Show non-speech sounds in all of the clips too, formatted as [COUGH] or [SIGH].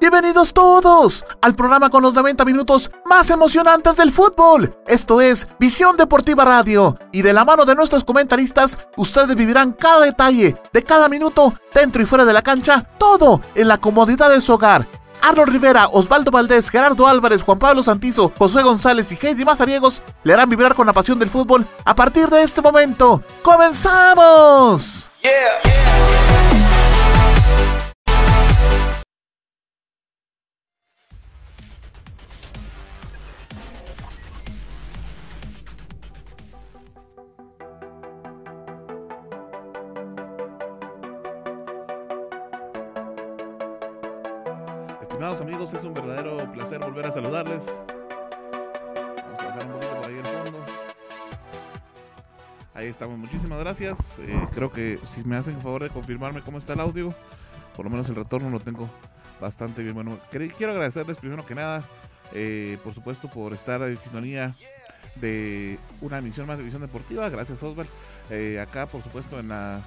Bienvenidos todos al programa con los 90 minutos más emocionantes del fútbol. Esto es Visión Deportiva Radio y de la mano de nuestros comentaristas ustedes vivirán cada detalle de cada minuto dentro y fuera de la cancha, todo en la comodidad de su hogar. Arnold Rivera, Osvaldo Valdés, Gerardo Álvarez, Juan Pablo Santizo, José González y Heidi Mazariegos le harán vibrar con la pasión del fútbol a partir de este momento. ¡Comenzamos! Amigos, es un verdadero placer volver a saludarles. Ahí estamos, muchísimas gracias. Eh, creo que si me hacen el favor de confirmarme cómo está el audio, por lo menos el retorno lo tengo bastante bien. Bueno, quiero agradecerles primero que nada, eh, por supuesto, por estar en sintonía de una emisión más de Visión Deportiva. Gracias, Osvaldo. Eh, acá, por supuesto, en la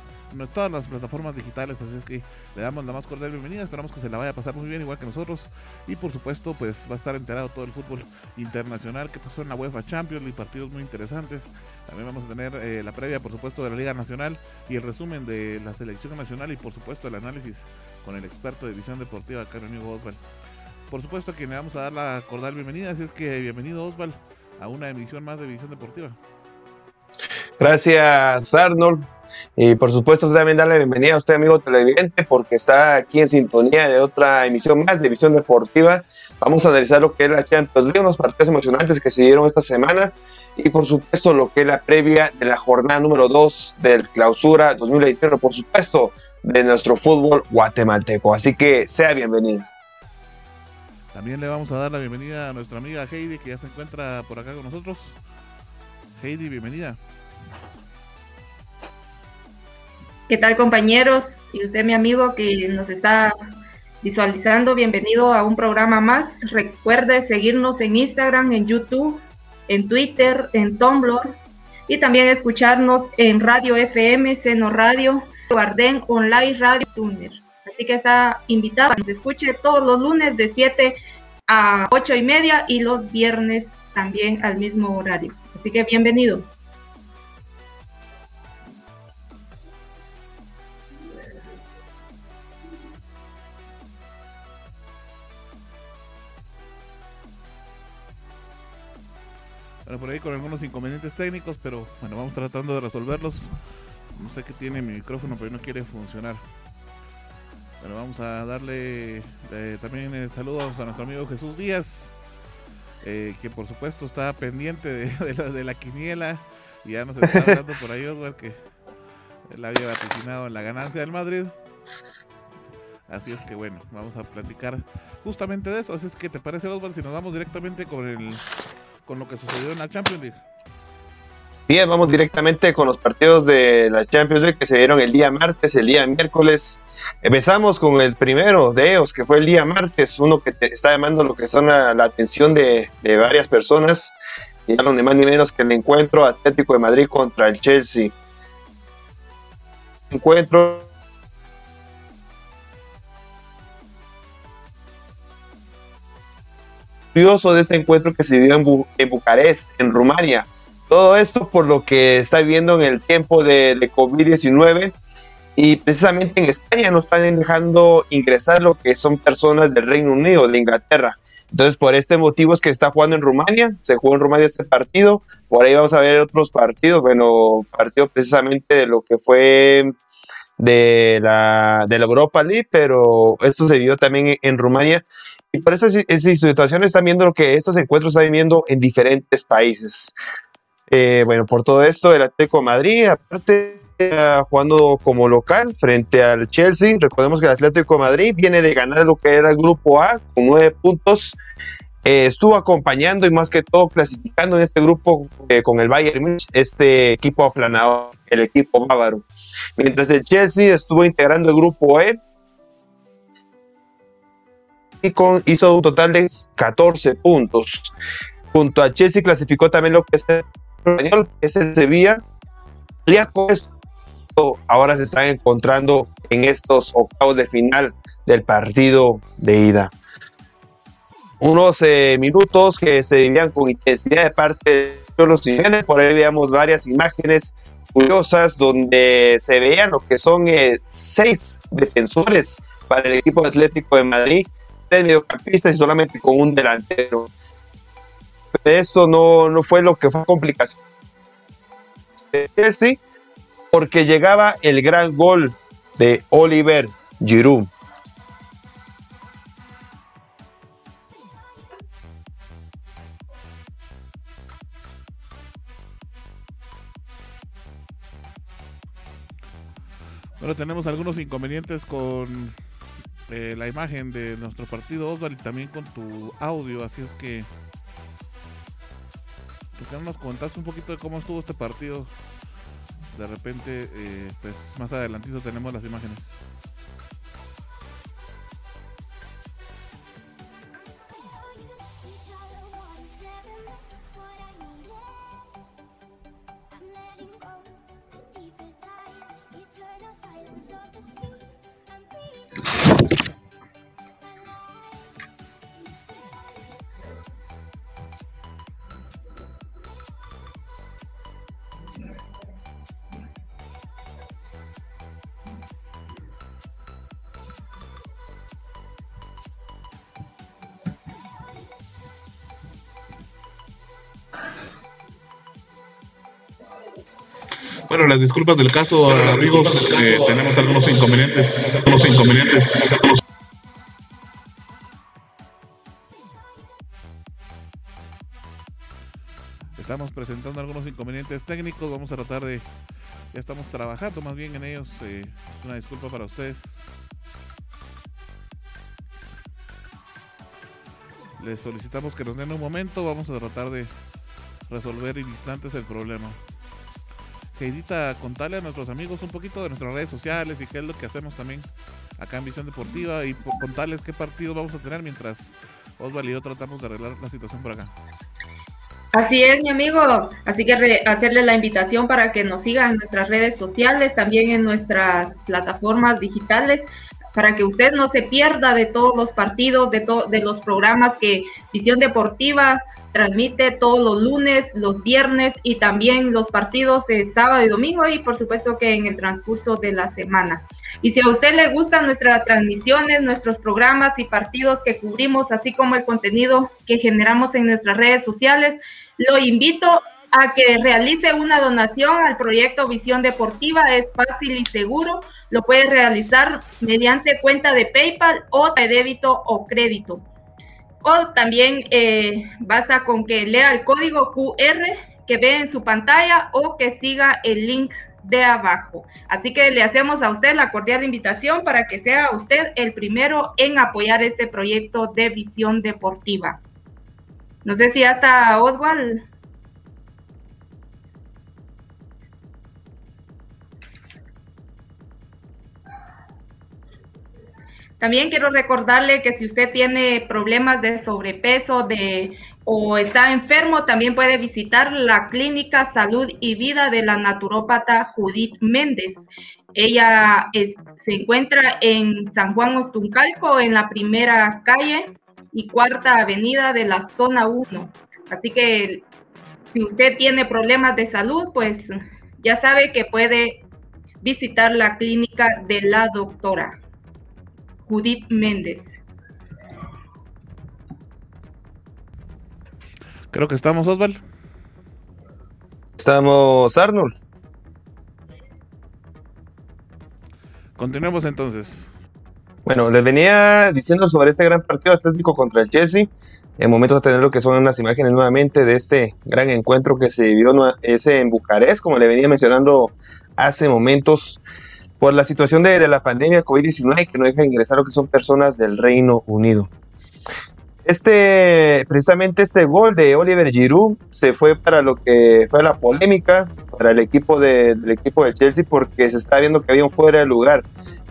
todas las plataformas digitales, así es que le damos la más cordial bienvenida, esperamos que se la vaya a pasar muy bien igual que nosotros y por supuesto pues va a estar enterado todo el fútbol internacional que pasó en la UEFA Champions y partidos muy interesantes. También vamos a tener eh, la previa por supuesto de la Liga Nacional y el resumen de la selección nacional y por supuesto el análisis con el experto de visión deportiva acá amigo Osval. Por supuesto que le vamos a dar la cordial bienvenida, así es que bienvenido Osval a una emisión más de visión deportiva. Gracias Arnold. Y por supuesto también darle bienvenida a usted, amigo televidente, porque está aquí en sintonía de otra emisión más de Visión Deportiva. Vamos a analizar lo que es la Champions League, unos partidos emocionantes que se dieron esta semana y por supuesto lo que es la previa de la jornada número 2 del clausura 2021, por supuesto, de nuestro fútbol guatemalteco. Así que sea bienvenido. También le vamos a dar la bienvenida a nuestra amiga Heidi, que ya se encuentra por acá con nosotros. Heidi, bienvenida. ¿Qué tal compañeros? Y usted mi amigo que nos está visualizando, bienvenido a un programa más. Recuerde seguirnos en Instagram, en YouTube, en Twitter, en Tumblr y también escucharnos en Radio FM, Seno Radio, Garden Online Radio Tuner. Así que está invitado a que nos escuche todos los lunes de 7 a 8 y media y los viernes también al mismo horario. Así que bienvenido. Por ahí con algunos inconvenientes técnicos, pero bueno, vamos tratando de resolverlos. No sé qué tiene mi micrófono, pero no quiere funcionar. Bueno, vamos a darle eh, también saludos a nuestro amigo Jesús Díaz, eh, que por supuesto está pendiente de, [LAUGHS] la, de la quiniela. Y ya nos está [LAUGHS] hablando por ahí, Oswald, que él había vaticinado en la ganancia del Madrid. Así es que bueno, vamos a platicar justamente de eso. Así es que, ¿te parece, Oswald, si nos vamos directamente con el con lo que sucedió en la Champions League. Bien, vamos directamente con los partidos de la Champions League que se dieron el día martes, el día miércoles. Empezamos con el primero de ellos, que fue el día martes, uno que está llamando lo que son la, atención de, varias personas. Y no ni más ni menos que el encuentro Atlético de Madrid contra el Chelsea. Encuentro curioso de este encuentro que se dio en, Bucarest, en Rumania. Todo esto por lo que está viviendo en el tiempo de, de COVID-19 y precisamente en España no están dejando ingresar lo que son personas del Reino Unido, de Inglaterra. Entonces, por este motivo es que está jugando en Rumania, se jugó en Rumania este partido, por ahí vamos a ver otros partidos, bueno, partido precisamente de lo que fue de la, de la Europa League, pero esto se vio también en Rumania y por esas, situaciones están viendo lo que estos encuentros están viviendo en diferentes países. Eh, bueno, por todo esto, el Atlético de Madrid, aparte jugando como local frente al Chelsea. Recordemos que el Atlético de Madrid viene de ganar lo que era el grupo A con nueve puntos. Eh, estuvo acompañando y más que todo clasificando en este grupo eh, con el Bayern Munich, este equipo aplanado, el equipo bávaro. Mientras el Chelsea estuvo integrando el grupo E con, hizo un total de 14 puntos. Junto a Chelsea clasificó también lo que es el español, que es el Sevilla. Y ahora se están encontrando en estos octavos de final del partido de ida. unos eh, minutos que se vivían con intensidad de parte de los civiles. Por ahí veíamos varias imágenes curiosas donde se veían lo que son eh, seis defensores para el equipo atlético de Madrid, tres mediocampistas y solamente con un delantero. esto no, no fue lo que fue complicación sí, porque llegaba el gran gol de Oliver Giroud. Bueno, tenemos algunos inconvenientes con eh, la imagen de nuestro partido, Osvaldo, y también con tu audio, así es que... ¿Por qué no nos contaste un poquito de cómo estuvo este partido? De repente, eh, pues más adelantito tenemos las imágenes. Las disculpas del caso, amigos, eh, tenemos algunos inconvenientes, algunos inconvenientes. Estamos presentando algunos inconvenientes técnicos, vamos a tratar de, ya estamos trabajando más bien en ellos, eh, una disculpa para ustedes. Les solicitamos que nos den un momento, vamos a tratar de resolver en instantes el problema. Edita, contarle a nuestros amigos un poquito de nuestras redes sociales y qué es lo que hacemos también acá en Visión Deportiva y contarles qué partidos vamos a tener mientras Osvaldo y yo tratamos de arreglar la situación por acá. Así es, mi amigo. Así que hacerle la invitación para que nos sigan en nuestras redes sociales, también en nuestras plataformas digitales, para que usted no se pierda de todos los partidos, de, de los programas que Visión Deportiva transmite todos los lunes, los viernes y también los partidos de sábado y domingo y por supuesto que en el transcurso de la semana. Y si a usted le gustan nuestras transmisiones, nuestros programas y partidos que cubrimos, así como el contenido que generamos en nuestras redes sociales, lo invito a que realice una donación al proyecto Visión Deportiva. Es fácil y seguro. Lo puede realizar mediante cuenta de PayPal o de débito o crédito o también eh, basta con que lea el código QR que ve en su pantalla o que siga el link de abajo. Así que le hacemos a usted la cordial invitación para que sea usted el primero en apoyar este proyecto de visión deportiva. No sé si hasta Oswald También quiero recordarle que si usted tiene problemas de sobrepeso o está enfermo, también puede visitar la Clínica Salud y Vida de la naturópata Judith Méndez. Ella se encuentra en San Juan Ostuncalco, en la primera calle y cuarta avenida de la zona 1. Así que si usted tiene problemas de salud, pues ya sabe que puede visitar la clínica de la doctora. Judith Méndez. Creo que estamos, Osval. Estamos, Arnold. Continuemos entonces. Bueno, les venía diciendo sobre este gran partido atlético contra el Chelsea. En momento de tener lo que son unas imágenes nuevamente de este gran encuentro que se vivió ese en Bucarest, como le venía mencionando hace momentos por la situación de, la pandemia COVID-19 que no deja ingresar lo que son personas del Reino Unido. Este, precisamente este gol de Oliver Giroud se fue para lo que fue la polémica para el equipo de, del equipo de Chelsea porque se está viendo que había un fuera de lugar.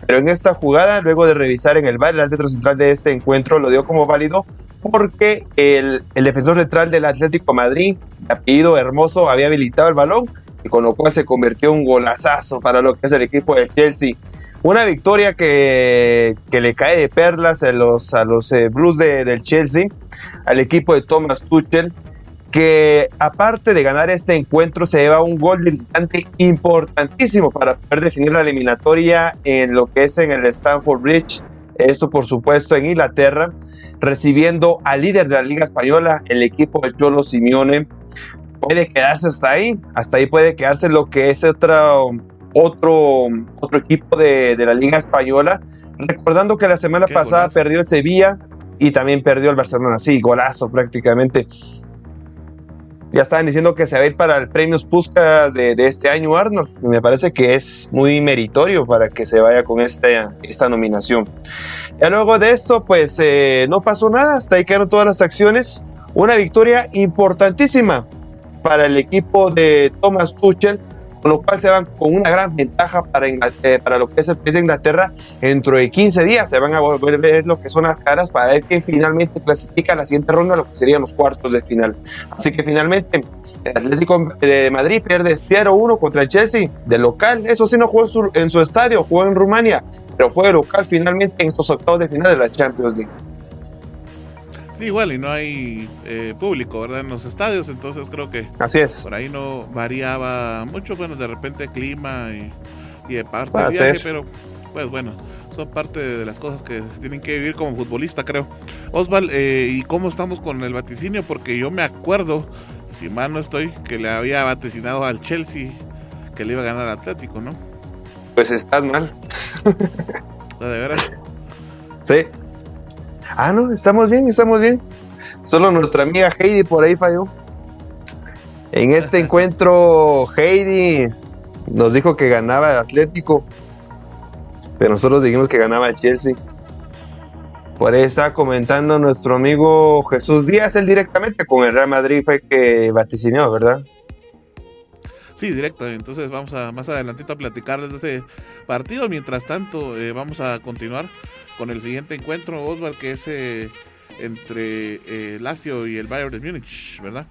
Pero en esta jugada, luego de revisar en el VAR, el árbitro central de este encuentro lo dio como válido porque el, el defensor central del Atlético Madrid, apellido Hermoso, había habilitado el balón y con lo cual se convirtió en un golazazo para lo que es el equipo de Chelsea. Una victoria que, le cae de perlas a los, a los eh, Blues de, del Chelsea, al equipo de Thomas Tuchel, que aparte de ganar este encuentro se lleva un gol de visitante importantísimo para poder definir la eliminatoria en lo que es en el Stamford Bridge, esto por supuesto en Inglaterra, recibiendo al líder de la Liga Española, el equipo de Cholo Simeone. Puede quedarse hasta ahí, hasta ahí puede quedarse lo que es otro, otro, otro equipo de, de la Liga Española. Recordando que la semana pasada perdió el Sevilla y también perdió el Barcelona, sí, golazo prácticamente. Ya estaban diciendo que se va a ir para el Premios Puskas de, de, este año, Arnold. Me parece que es muy meritorio para que se vaya con esta, esta nominación. Ya luego de esto, pues eh, no pasó nada. Hasta ahí quedaron todas las acciones. Una victoria importantísima para el equipo de Thomas Tuchel con lo cual se van con una gran ventaja para, eh, para lo que es el país de Inglaterra. Dentro de 15 días se van a volver a ver lo que son las caras para ver quién finalmente clasifica la siguiente ronda, lo que serían los cuartos de final. Así que finalmente el Atlético de Madrid pierde 0-1 contra el Chelsea de local. Eso sí, no jugó en su, estadio, jugó en Rumania, pero fue de local finalmente en estos octavos de final de la Champions League igual, y no hay eh, público, ¿verdad? En los estadios, entonces creo que Así es. por ahí no variaba mucho, bueno, de repente clima y, de parte del viaje, pero pues bueno, son parte de las cosas que tienen que vivir como futbolista, creo. Osval, eh, ¿y cómo estamos con el vaticinio? Porque yo me acuerdo, si mal no estoy, que le había vaticinado al Chelsea que le iba a ganar al Atlético, ¿no? Pues estás mal. ¿De veras? [LAUGHS] Sí. Ah, no, estamos bien, estamos bien. Solo nuestra amiga Heidi por ahí falló. En este [LAUGHS] encuentro, Heidi nos dijo que ganaba el Atlético, pero nosotros dijimos que ganaba el Chelsea. Por ahí está comentando nuestro amigo Jesús Díaz, él directamente con el Real Madrid fue que vaticinó, ¿verdad? Sí, directo. Entonces vamos a más adelantito a platicarles de ese partido. Mientras tanto, eh, vamos a continuar con el siguiente encuentro, Oswald, que es eh, entre eh, Lazio y el Bayern de Múnich, ¿verdad?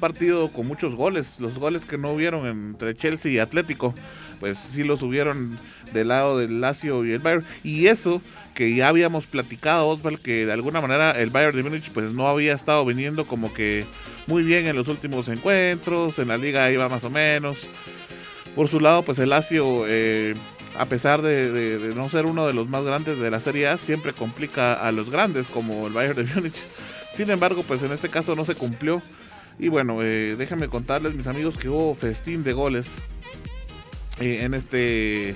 Partido con muchos goles, los goles que no hubieron entre Chelsea y Atlético, pues sí los hubieron del lado del Lazio y el Bayern, y eso que ya habíamos platicado, Oswald, que de alguna manera el Bayern de Múnich pues no había estado viniendo como que muy bien en los últimos encuentros, en la liga iba más o menos. Por su lado, pues el Lazio eh, a pesar de, no ser uno de los más grandes de la Serie A, siempre complica a los grandes como el Bayern de Múnich. [LAUGHS] Sin embargo, pues en este caso no se cumplió. Y bueno, eh, déjenme contarles, mis amigos, que hubo festín de goles eh, en este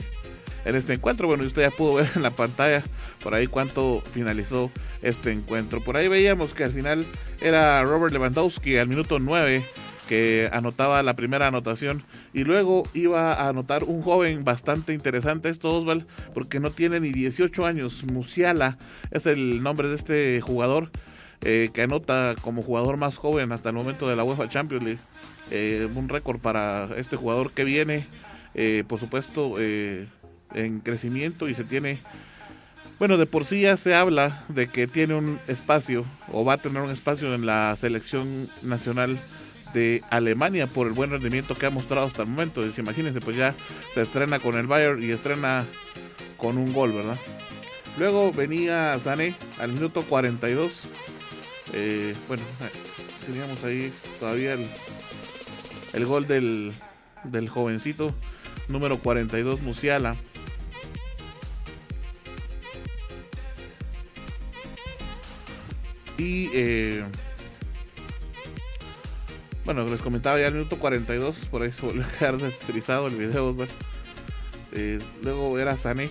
en este encuentro. Bueno, usted ya pudo ver en la pantalla por ahí cuánto finalizó este encuentro. Por ahí veíamos que al final era Robert Lewandowski al minuto 9 que anotaba la primera anotación y luego iba a anotar un joven bastante interesante, esto Osval, porque no tiene ni 18 años, Musiala es el nombre de este jugador eh, que anota como jugador más joven hasta el momento de la UEFA Champions League, eh, un récord para este jugador que viene, eh, por supuesto, en crecimiento y se tiene bueno, de por sí ya se habla de que tiene un espacio o va a tener un espacio en la selección nacional de Alemania por el buen rendimiento que ha mostrado hasta el momento. imagínense, pues ya se estrena con el Bayern y estrena con un gol, ¿verdad? Luego venía Sané al minuto 42. Eh, bueno, eh, teníamos ahí todavía el, el gol del, del jovencito número 42, Musiala. Y eh, bueno, les comentaba ya el minuto 42, por ahí se volvió [LAUGHS] a quedar utilizado el video. Eh, luego era Sané,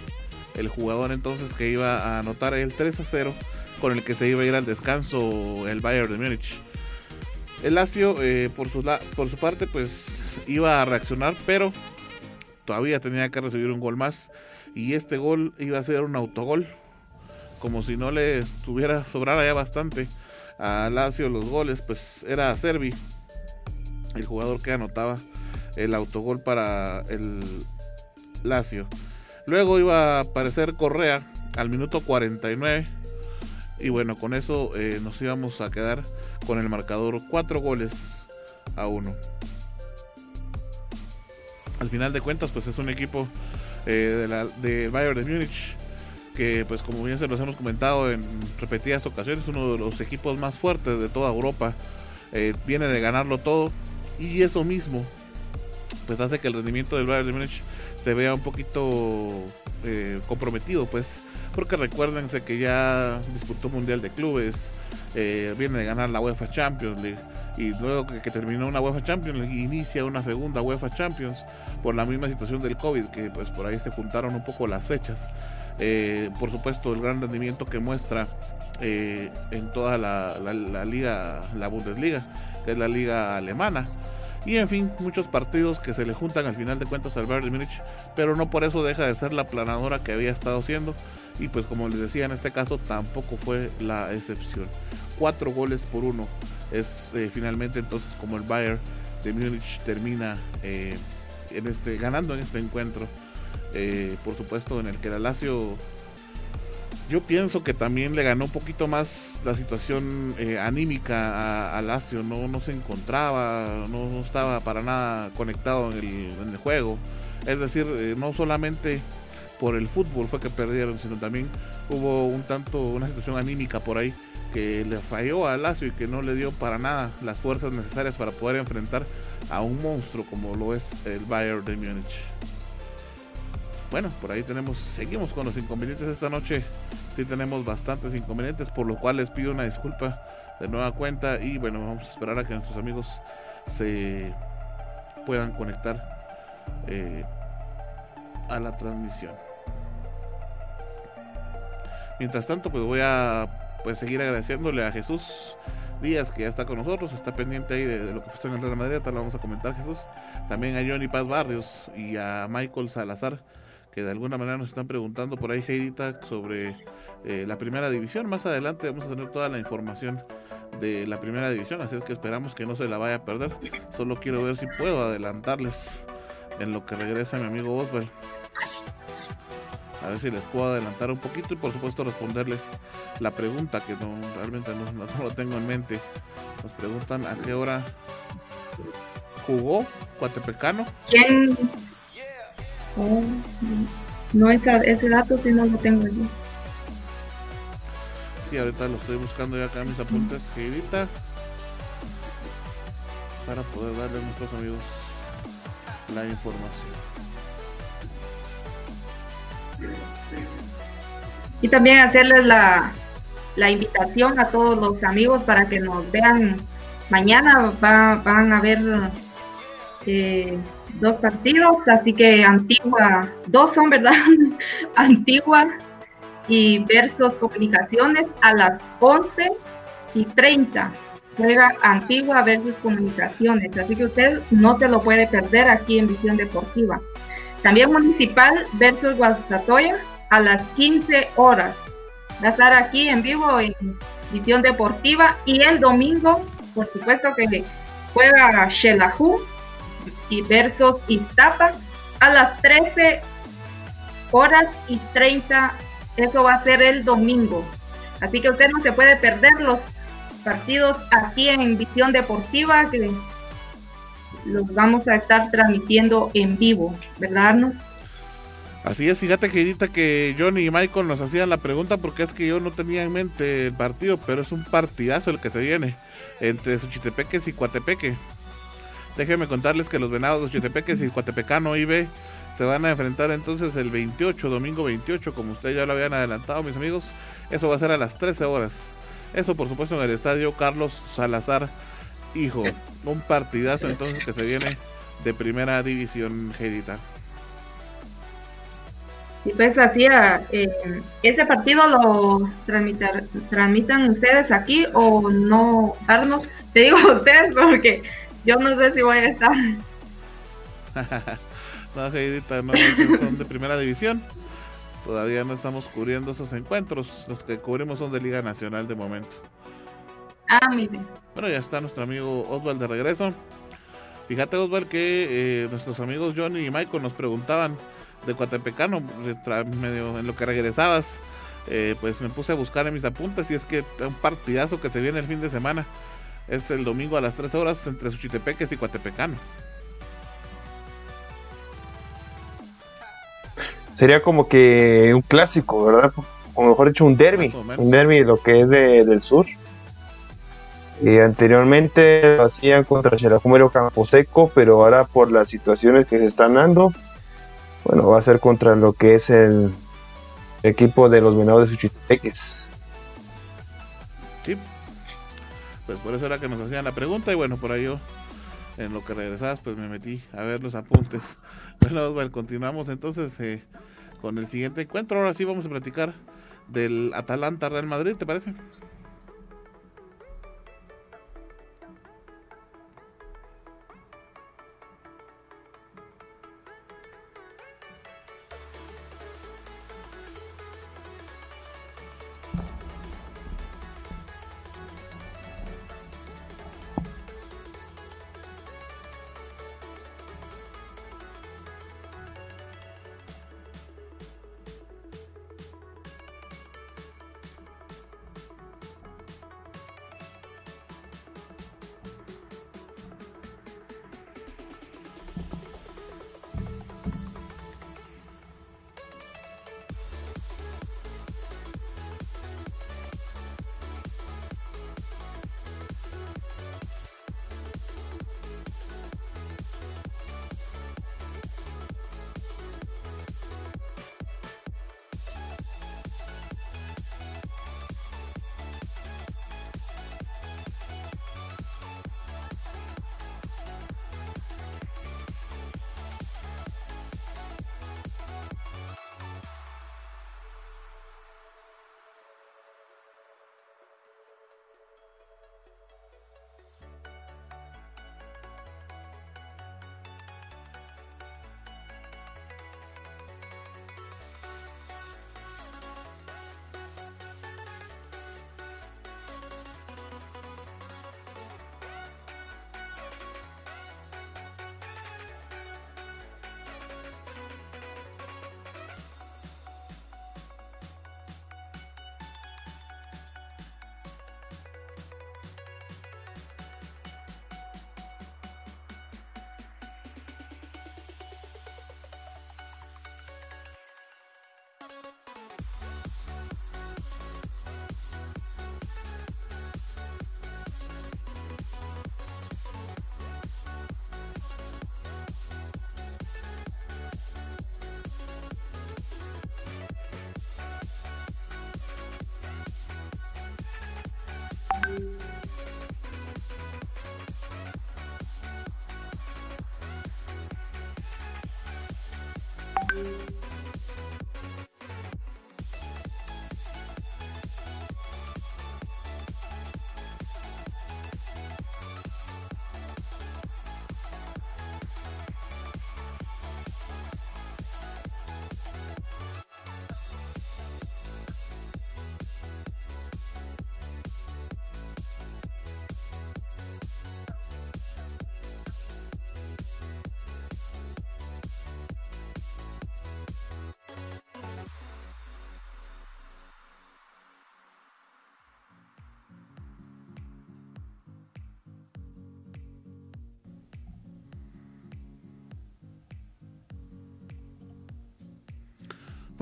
el jugador entonces que iba a anotar el 3 a 0, con el que se iba a ir al descanso el Bayern de Múnich. El Lazio, eh, por, su por su parte, pues iba a reaccionar, pero todavía tenía que recibir un gol más. Y este gol iba a ser un autogol, como si no le estuviera sobrara ya bastante a Lazio los goles, pues era Servi el jugador que anotaba el autogol para el Lazio. Luego iba a aparecer Correa al minuto 49. Y bueno, con eso eh, nos íbamos a quedar con el marcador 4 goles a 1. Al final de cuentas, pues es un equipo eh, del Bayern de Múnich, que pues como bien se los hemos comentado en repetidas ocasiones, uno de los equipos más fuertes de toda Europa, eh, viene de ganarlo todo y eso mismo pues hace que el rendimiento del Bayern de Múnich se vea un poquito eh, comprometido, pues porque recuérdense que ya disputó Mundial de Clubes, eh, viene de ganar la UEFA Champions League y luego que, terminó una UEFA Champions League inicia una segunda UEFA Champions por la misma situación del COVID, que pues por ahí se juntaron un poco las fechas. Eh, por supuesto, el gran rendimiento que muestra eh, en toda la, la, liga, la Bundesliga, que es la liga alemana. Y en fin, muchos partidos que se le juntan al final de cuentas al Bayern de Múnich, pero no por eso deja de ser la planadora que había estado haciendo y pues como les decía en este caso tampoco fue la excepción. Cuatro goles por uno es eh, finalmente entonces como el Bayern de Múnich termina eh, en este ganando en este encuentro. Eh, por supuesto en el que la Lazio yo pienso que también le ganó un poquito más la situación anímica a, Lazio, no, no se encontraba, no, estaba para nada conectado en el, en el juego. Es decir, no solamente por el fútbol fue que perdieron, sino también hubo un tanto, una situación anímica por ahí que le falló a Lazio y que no le dio para nada las fuerzas necesarias para poder enfrentar a un monstruo como lo es el Bayern de Múnich. Bueno, por ahí tenemos, seguimos con los inconvenientes esta noche. Sí tenemos bastantes inconvenientes, por lo cual les pido una disculpa de nueva cuenta y bueno, vamos a esperar a que nuestros amigos se puedan conectar eh, a la transmisión. Mientras tanto, pues voy a pues seguir agradeciéndole a Jesús Díaz, que ya está con nosotros, está pendiente ahí de, lo que pasó en el Real Madrid, tal vamos a comentar Jesús. También a Johnny Paz Barrios y a Michael Salazar, que de alguna manera nos están preguntando por ahí, Heidita, sobre eh, la primera división. Más adelante vamos a tener toda la información de la primera división, así es que esperamos que no se la vaya a perder. Solo quiero ver si puedo adelantarles en lo que regresa mi amigo Oswald. A ver si les puedo adelantar un poquito y por supuesto responderles la pregunta que no, realmente no, lo tengo en mente. Nos preguntan a qué hora jugó Cuatepecano. ¿Quién? Oh, no, ese dato sí no lo tengo yo. Sí, ahorita lo estoy buscando ya acá en mis apuntes, seguidita, para poder darle a nuestros amigos la información. Y también hacerles la, la invitación a todos los amigos para que nos vean mañana. van a ver eh, dos partidos, así que Antigua, dos son, ¿verdad? [LAUGHS] Antigua y Versos Comunicaciones a las 11 y 30. Juega Antigua versus Comunicaciones, así que usted no se lo puede perder aquí en Visión Deportiva. También Municipal versus Guastatoya a las 15 horas. Va a estar aquí en vivo en Visión Deportiva y el domingo, por supuesto que juega Shelahu y versus Iztapa a las 13 horas y 30. Eso va a ser el domingo. Así que usted no se puede perder los partidos aquí en Visión Deportiva que los vamos a estar transmitiendo en vivo, ¿verdad, Arno? Así es, fíjate que que Johnny y Michael nos hacían la pregunta porque es que yo no tenía en mente el partido, pero es un partidazo el que se viene entre Suchitepeques y Cuatepeque. Déjenme contarles que los venados de y Cuatepecano IB se van a enfrentar entonces el 28, domingo 28, como ustedes ya lo habían adelantado, mis amigos. Eso va a ser a las 13 horas. Eso, por supuesto, en el estadio Carlos Salazar Hijo. Un partidazo entonces que se viene de primera división, Gedita. Y pues así, eh, ¿ese partido lo transmitan ustedes aquí o no? Arno, te digo ustedes porque yo no sé si voy a estar. [LAUGHS] no, Gedita, no, son de primera división. Todavía no estamos cubriendo esos encuentros. Los que cubrimos son de Liga Nacional de momento. Ah, mire. Bueno, ya está nuestro amigo Oswald de regreso. Fíjate, Oswald, que eh, nuestros amigos Johnny y Michael nos preguntaban de Cuatepecano, medio en lo que regresabas. Eh, pues me puse a buscar en mis apuntes y es que un partidazo que se viene el fin de semana. Es el domingo a las 3 horas entre Suchitepeques y Cuatepecano. sería como que un clásico, ¿verdad? O mejor dicho, un derby, un derby lo que es del sur. Y anteriormente lo hacían contra Campo Camposeco, pero ahora por las situaciones que se están dando, bueno, va a ser contra lo que es el equipo de los Venados de Suchiteques. Pues por eso era que nos hacían la pregunta y bueno, por ahí yo, en lo que regresabas, pues me metí a ver los apuntes. [LAUGHS] Bueno, continuamos entonces eh, con el siguiente encuentro. Ahora sí vamos a platicar del Atalanta Real Madrid, ¿te parece?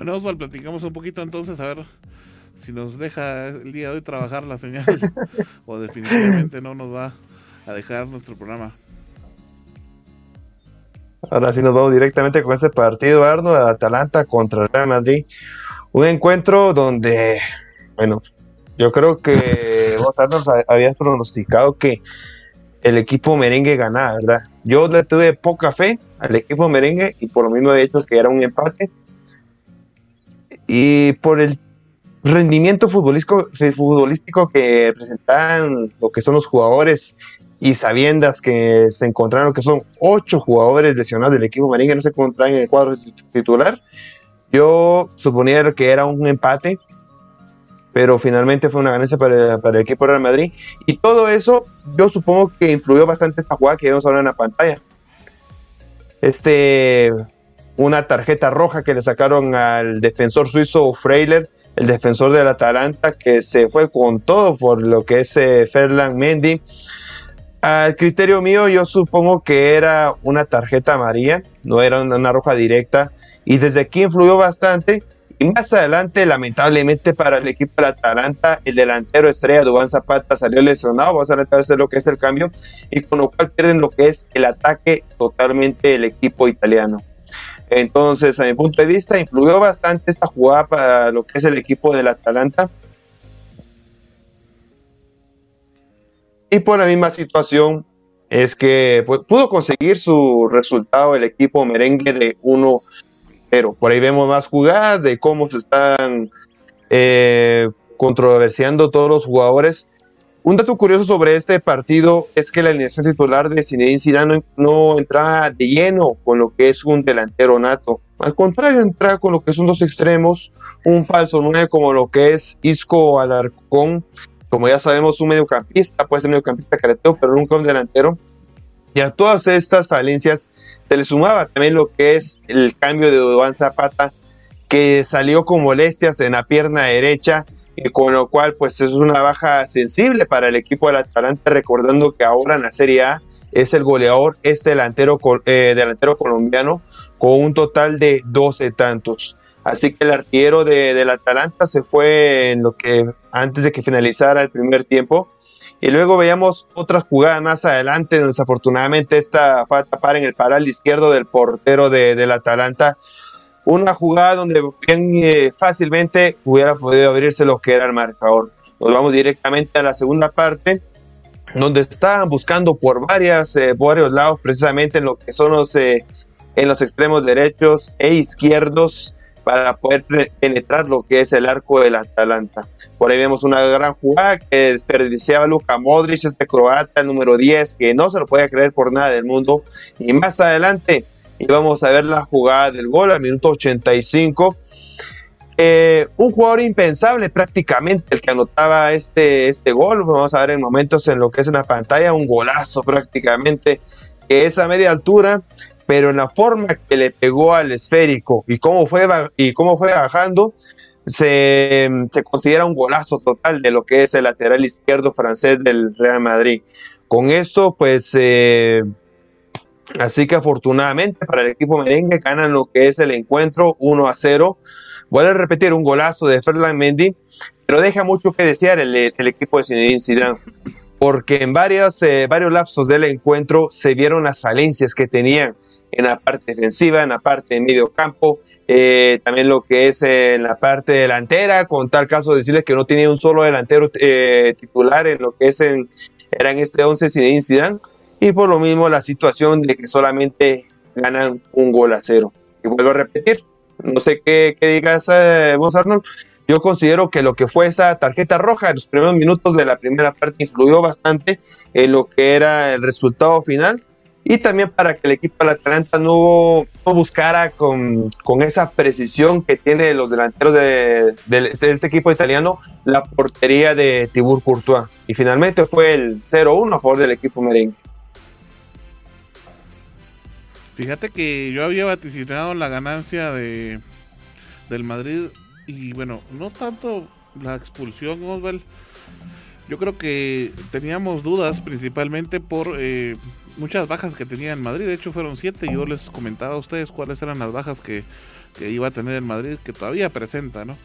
Bueno, Osval, platicamos un poquito entonces, a ver si nos deja el día de hoy trabajar la señal [LAUGHS] o definitivamente no nos va a dejar nuestro programa. Ahora sí nos vamos directamente con este partido, Arno, de Atalanta contra Real Madrid. Un encuentro donde, bueno, yo creo que vos, Arno, habías pronosticado que el equipo merengue ganaba, ¿verdad? Yo le tuve poca fe al equipo merengue y por lo mismo he dicho que era un empate y por el rendimiento futbolístico, futbolístico que presentan lo que son los jugadores y sabiendas que se encontraron que son ocho jugadores lesionados del equipo marín que no se encontraban en el cuadro titular, yo suponía que era un empate, pero finalmente fue una ganancia para, para, el equipo Real Madrid. Y todo eso, yo supongo que influyó bastante esta jugada que vemos ahora en la pantalla. Este una tarjeta roja que le sacaron al defensor suizo Freiler, el defensor del Atalanta, que se fue con todo por lo que es eh, Ferland Mendy. Al criterio mío, yo supongo que era una tarjeta amarilla, no era una, roja directa. y desde aquí influyó bastante. Y más adelante, lamentablemente para el equipo del Atalanta, el delantero estrella Dubán Zapata salió lesionado, vamos a ver lo que es el cambio, y con lo cual pierden lo que es el ataque totalmente el equipo italiano. Entonces, a mi punto de vista, influyó bastante esta jugada para lo que es el equipo del Atalanta. Y por la misma situación es que pues, pudo conseguir su resultado el equipo merengue de 1 0. Por ahí vemos más jugadas de cómo se están eh, controversiando todos los jugadores. Un dato curioso sobre este partido es que la alineación titular de Zinedine Zidane no, entraba de lleno con lo que es un delantero nato. Al contrario, entra con lo que son dos extremos, un falso 9 como lo que es Isco Alarcón, como ya sabemos, un mediocampista, puede ser mediocampista careteo, pero nunca un delantero. Y a todas estas falencias se le sumaba también lo que es el cambio de Duván Zapata, que salió con molestias en la pierna derecha y con lo cual pues es una baja sensible para el equipo del Atalanta, recordando que ahora en la Serie A es el goleador, este delantero, eh, delantero colombiano, con un total de 12 tantos. Así que el artillero de, del Atalanta se fue en lo que antes de que finalizara el primer tiempo. Y luego veíamos otras jugadas más adelante. Desafortunadamente, esta fue a tapar en el paral izquierdo del portero de, del Atalanta una jugada donde bien eh, fácilmente hubiera podido abrirse lo que era el marcador. Nos vamos directamente a la segunda parte, donde estaban buscando por varias, eh, varios lados, precisamente en lo que son los, eh, en los extremos derechos e izquierdos, para poder penetrar lo que es el arco del Atalanta. Por ahí vemos una gran jugada que desperdiciaba Luka Modric, este croata, el número 10, que no se lo puede creer por nada del mundo. Y más adelante y vamos a ver la jugada del gol al minuto 85. Eh, un jugador impensable prácticamente el que anotaba este, este gol. Vamos a ver en momentos en lo que es en la pantalla un golazo prácticamente que es a media altura, pero en la forma que le pegó al esférico y cómo fue, y cómo fue bajando, se, se, considera un golazo total de lo que es el lateral izquierdo francés del Real Madrid. Con esto, pues eh, Así que afortunadamente para el equipo merengue ganan lo que es el encuentro 1 a 0. Voy a repetir un golazo de Ferland Mendy, pero deja mucho que desear el, equipo de Zinedine Zidane, porque en varios, eh, varios lapsos del encuentro se vieron las falencias que tenían en la parte defensiva, en la parte de medio campo, eh, también lo que es en la parte delantera, con tal caso de decirles que no tenía un solo delantero eh, titular en lo que es en, era en este 11 Zinedine Zidane y por lo mismo la situación de que solamente ganan un gol a cero. Y vuelvo a repetir, no sé qué, digas eh, vos Arnold, yo considero que lo que fue esa tarjeta roja en los primeros minutos de la primera parte influyó bastante en lo que era el resultado final y también para que el equipo de la Atalanta no, buscara con, esa precisión que tiene los delanteros de, este equipo italiano la portería de Tibur Courtois. Y finalmente fue el 0-1 a favor del equipo merengue. Fíjate que yo había vaticinado la ganancia de del Madrid y bueno, no tanto la expulsión, Osval. Yo creo que teníamos dudas principalmente por eh, muchas bajas que tenía el Madrid. De hecho, fueron siete. Yo les comentaba a ustedes cuáles eran las bajas que, iba a tener el Madrid, que todavía presenta, ¿no?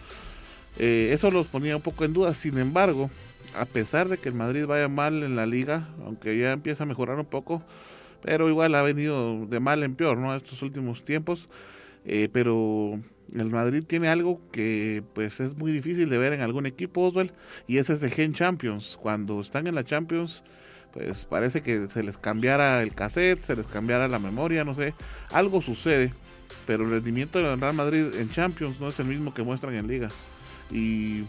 Eh, eso los ponía un poco en duda. Sin embargo, a pesar de que el Madrid vaya mal en la liga, aunque ya empieza a mejorar un poco, pero igual ha venido de mal en peor, ¿no? Estos últimos tiempos. Eh, pero el Madrid tiene algo que pues es muy difícil de ver en algún equipo, Oswald, y es ese Gen Champions. Cuando están en la Champions, pues parece que se les cambiara el cassette, se les cambiara la memoria, no sé, algo sucede, pero el rendimiento del Real Madrid en Champions no es el mismo que muestran en Liga. Y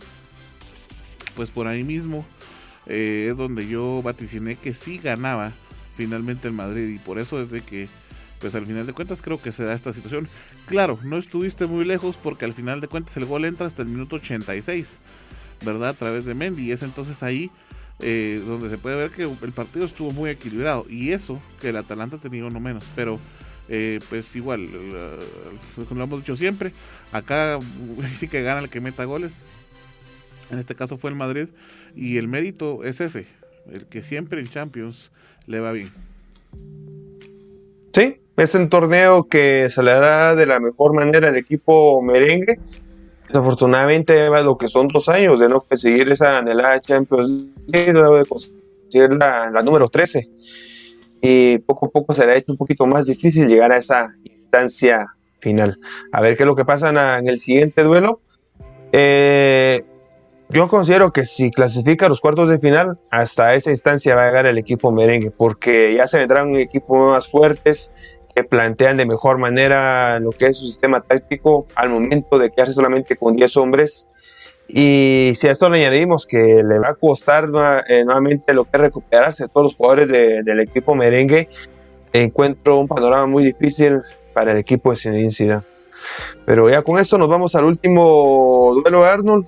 pues por ahí mismo eh, es donde yo vaticiné que sí ganaba finalmente el Madrid y por eso es de que pues al final de cuentas creo que se da esta situación. Claro, no estuviste muy lejos porque al final de cuentas el gol entra hasta el minuto 86, ¿verdad? A través de Mendy y es entonces ahí eh, donde se puede ver que el partido estuvo muy equilibrado y eso que el Atalanta tenía uno menos, pero eh, pues igual, como lo hemos dicho siempre, acá [LAUGHS] sí que gana el que meta goles, en este caso fue el Madrid y el mérito es ese, el que siempre en Champions le va bien. Sí, es un torneo que se le dará de la mejor manera al equipo merengue. Desafortunadamente lleva lo que son dos años de no conseguir esa anhelada Champions League, de conseguir la, la número 13. Y poco a poco se le ha hecho un poquito más difícil llegar a esa instancia final. A ver qué es lo que pasa en el siguiente duelo. Eh, yo considero que si clasifica a los cuartos de final, hasta esa instancia va a llegar el equipo merengue, porque ya se vendrán equipos más fuertes que plantean de mejor manera lo que es su sistema táctico al momento de quedarse solamente con 10 hombres. Y si a esto le añadimos que le va a costar eh, nuevamente lo que es recuperarse todos los jugadores del equipo merengue, encuentro un panorama muy difícil para el equipo de Zinedine Pero ya con esto nos vamos al último duelo de Arnold,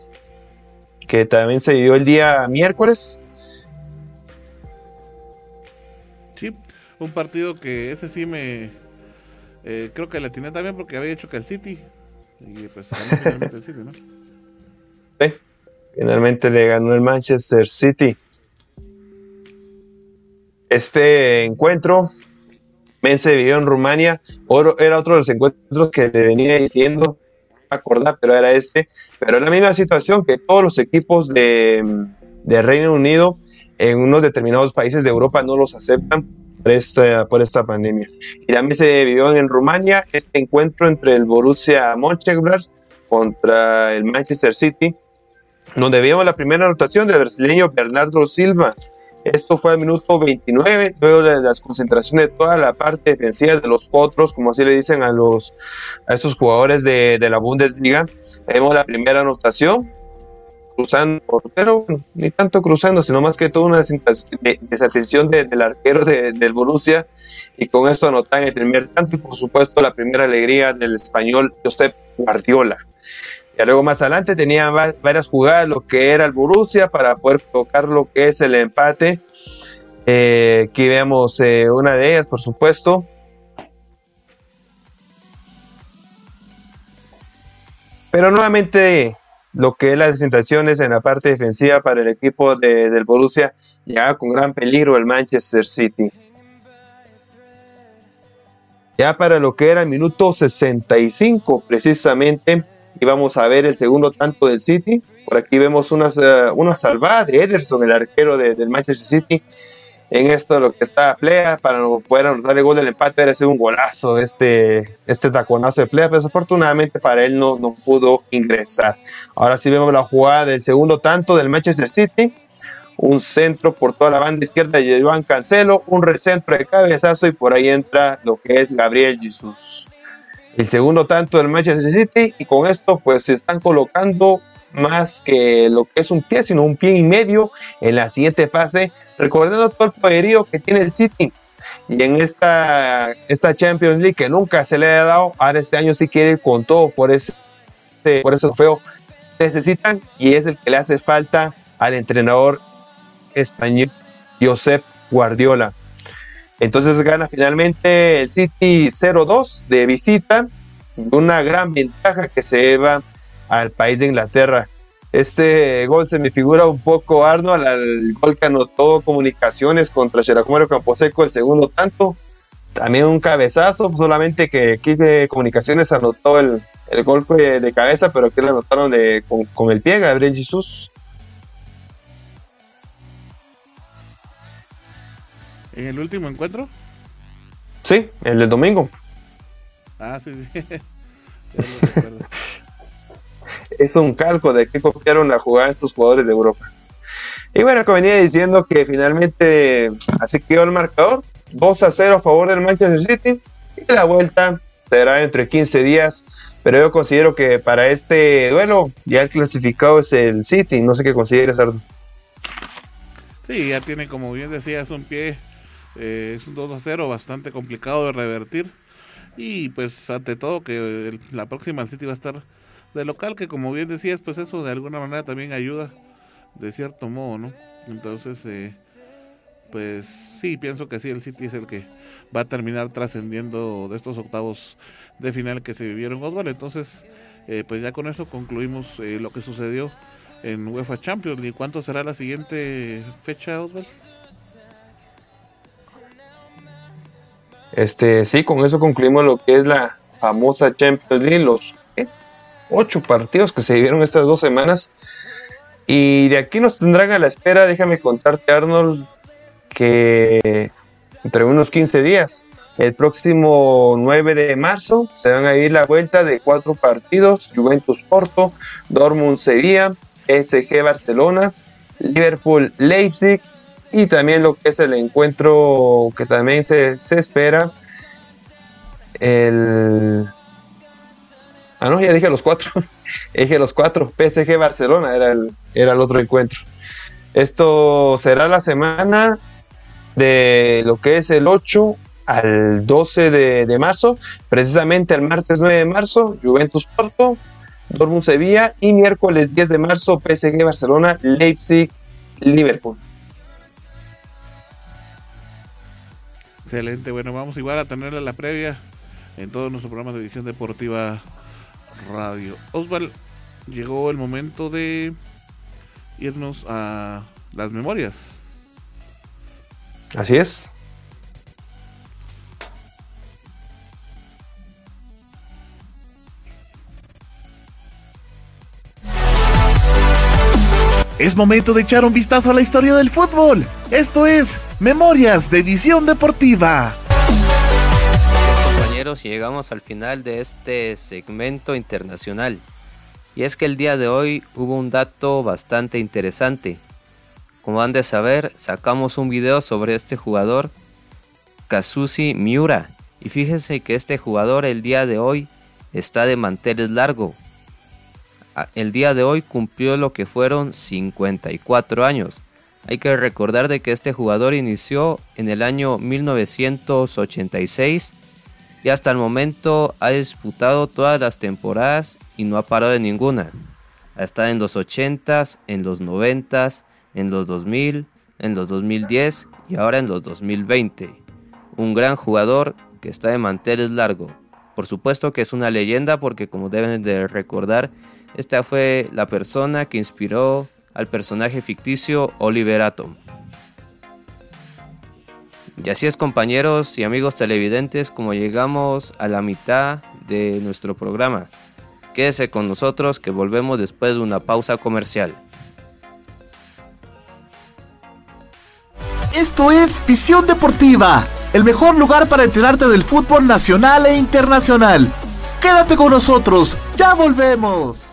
que también se dio el día miércoles. Sí, un partido que ese sí me. Eh, creo que le tiene también porque había dicho que el City. Y pues [LAUGHS] finalmente el City, ¿no? Sí, finalmente le ganó el Manchester City. Este encuentro se vivió en Rumania. era otro de los encuentros que le venía diciendo acordar, pero era este. Pero es la misma situación que todos los equipos de, de, Reino Unido en unos determinados países de Europa no los aceptan por esta, por esta pandemia. Y también se vivió en Rumania este encuentro entre el Borussia Mönchengladbach contra el Manchester City, donde vimos la primera anotación del brasileño Bernardo Silva. Esto fue al minuto 29, luego de las concentraciones de toda la parte defensiva de los potros, como así le dicen a, los, a estos jugadores de, de la Bundesliga. Vemos la primera anotación, cruzando portero, ni tanto cruzando, sino más que toda una desatención del arquero del Borussia, y con esto anotan el primer tanto y por supuesto la primera alegría del español Josep Guardiola. Y luego más adelante tenía varias jugadas, lo que era el Borussia, para poder tocar lo que es el empate. Eh, aquí vemos eh, una de ellas, por supuesto. Pero nuevamente lo que es las presentaciones en la parte defensiva para el equipo del Borussia, ya con gran peligro el Manchester City. Ya para lo que era el minuto 65 precisamente, y vamos a ver el segundo tanto del City. Por aquí vemos una, eh, una salvada de Ederson, el arquero del Manchester City. En esto lo que está Plea para poder anotar el gol del empate era un golazo este, este taconazo de Plea, pero desafortunadamente para él no, no pudo ingresar. Ahora sí vemos la jugada del segundo tanto del Manchester City. Un centro por toda la banda izquierda de Joan Cancelo, un recentro de cabezazo y por ahí entra lo que es Gabriel Jesús el segundo tanto del Manchester City y con esto pues se están colocando más que lo que es un pie, sino un pie y medio en la siguiente fase, recordando todo el poderío que tiene el City. Y en esta, esta Champions League que nunca se le ha dado, ahora este año sí quiere ir con todo por ese, por ese trofeo necesitan y es el que le hace falta al entrenador español Josep Guardiola. Entonces gana finalmente el City 0-2 de visita, una gran ventaja que se lleva al país de Inglaterra. Este gol se me figura un poco Arnold al gol que anotó Comunicaciones contra Campo Camposeco, el segundo tanto. También un cabezazo, solamente que aquí de Comunicaciones anotó el, el gol de, cabeza, pero aquí lo anotaron de, con, con el pie, Gabriel Jesús. ¿En el último encuentro? Sí, el del domingo. Ah, sí, sí. [LAUGHS] [LAUGHS] es un calco de que copiaron la jugada estos jugadores de Europa. Y bueno, como venía diciendo que finalmente así quedó el marcador, 2 a 0 a favor del Manchester City y la vuelta será entre 15 días, pero yo considero que para este duelo ya el clasificado es el City, no sé qué consideres, Ardo. Sí, ya tiene como bien decías un pie eh, es un 2 a 0 bastante complicado de revertir. Y pues ante todo que la próxima City va a estar de local, que como bien decías, pues eso de alguna manera también ayuda de cierto modo, ¿no? Entonces, eh, pues sí, pienso que sí, el City es el que va a terminar trascendiendo de estos octavos de final que se vivieron Oswald. Entonces, eh, pues ya con eso concluimos lo que sucedió en UEFA Champions League. ¿Cuánto será la siguiente fecha, Oswald? Este, sí, con eso concluimos lo que es la famosa Champions League, los ocho partidos que se vivieron estas dos semanas. Y de aquí nos tendrán a la espera, déjame contarte Arnold, que entre unos 15 días, el próximo 9 de marzo, se van a ir la vuelta de cuatro partidos, Juventus Porto, Dortmund Sevilla, SG Barcelona, Liverpool Leipzig y también lo que es el encuentro que también se, se espera, el Ah, no, ya dije los cuatro. [LAUGHS] dije los cuatro. PSG Barcelona era el, era el otro encuentro. Esto será la semana de lo que es el 8 al 12 de, marzo. Precisamente el martes 9 de marzo, Juventus Porto, Dortmund Sevilla. Y miércoles 10 de marzo, PSG Barcelona, Leipzig, Liverpool. Excelente, bueno, vamos igual a tenerle la previa en todos nuestros programas de edición deportiva Radio. Osval, llegó el momento de irnos a las memorias. Así es. Es momento de echar un vistazo a la historia del fútbol. Esto es Memorias de Visión Deportiva llegamos al final de este segmento internacional. Y es que el día de hoy hubo un dato bastante interesante. Como han de saber, sacamos un video sobre este jugador, Kazushi Miura. Y fíjense que este jugador el día de hoy está de manteles largo. El día de hoy cumplió lo que fueron 54 años. Hay que recordar de que este jugador inició en el año 1986 y hasta el momento ha disputado todas las temporadas y no ha parado de ninguna. Ha estado en los 80s, en los 90s, en los 2000, en los 2010 y ahora en los 2020. Un gran jugador que está de manteles largo. Por supuesto que es una leyenda porque como deben de recordar, esta fue la persona que inspiró al personaje ficticio Oliver Atom. Y así es compañeros y amigos televidentes como llegamos a la mitad de nuestro programa. Quédese con nosotros que volvemos después de una pausa comercial. Esto es Visión Deportiva, el mejor lugar para enterarte del fútbol nacional e internacional. Quédate con nosotros, ya volvemos.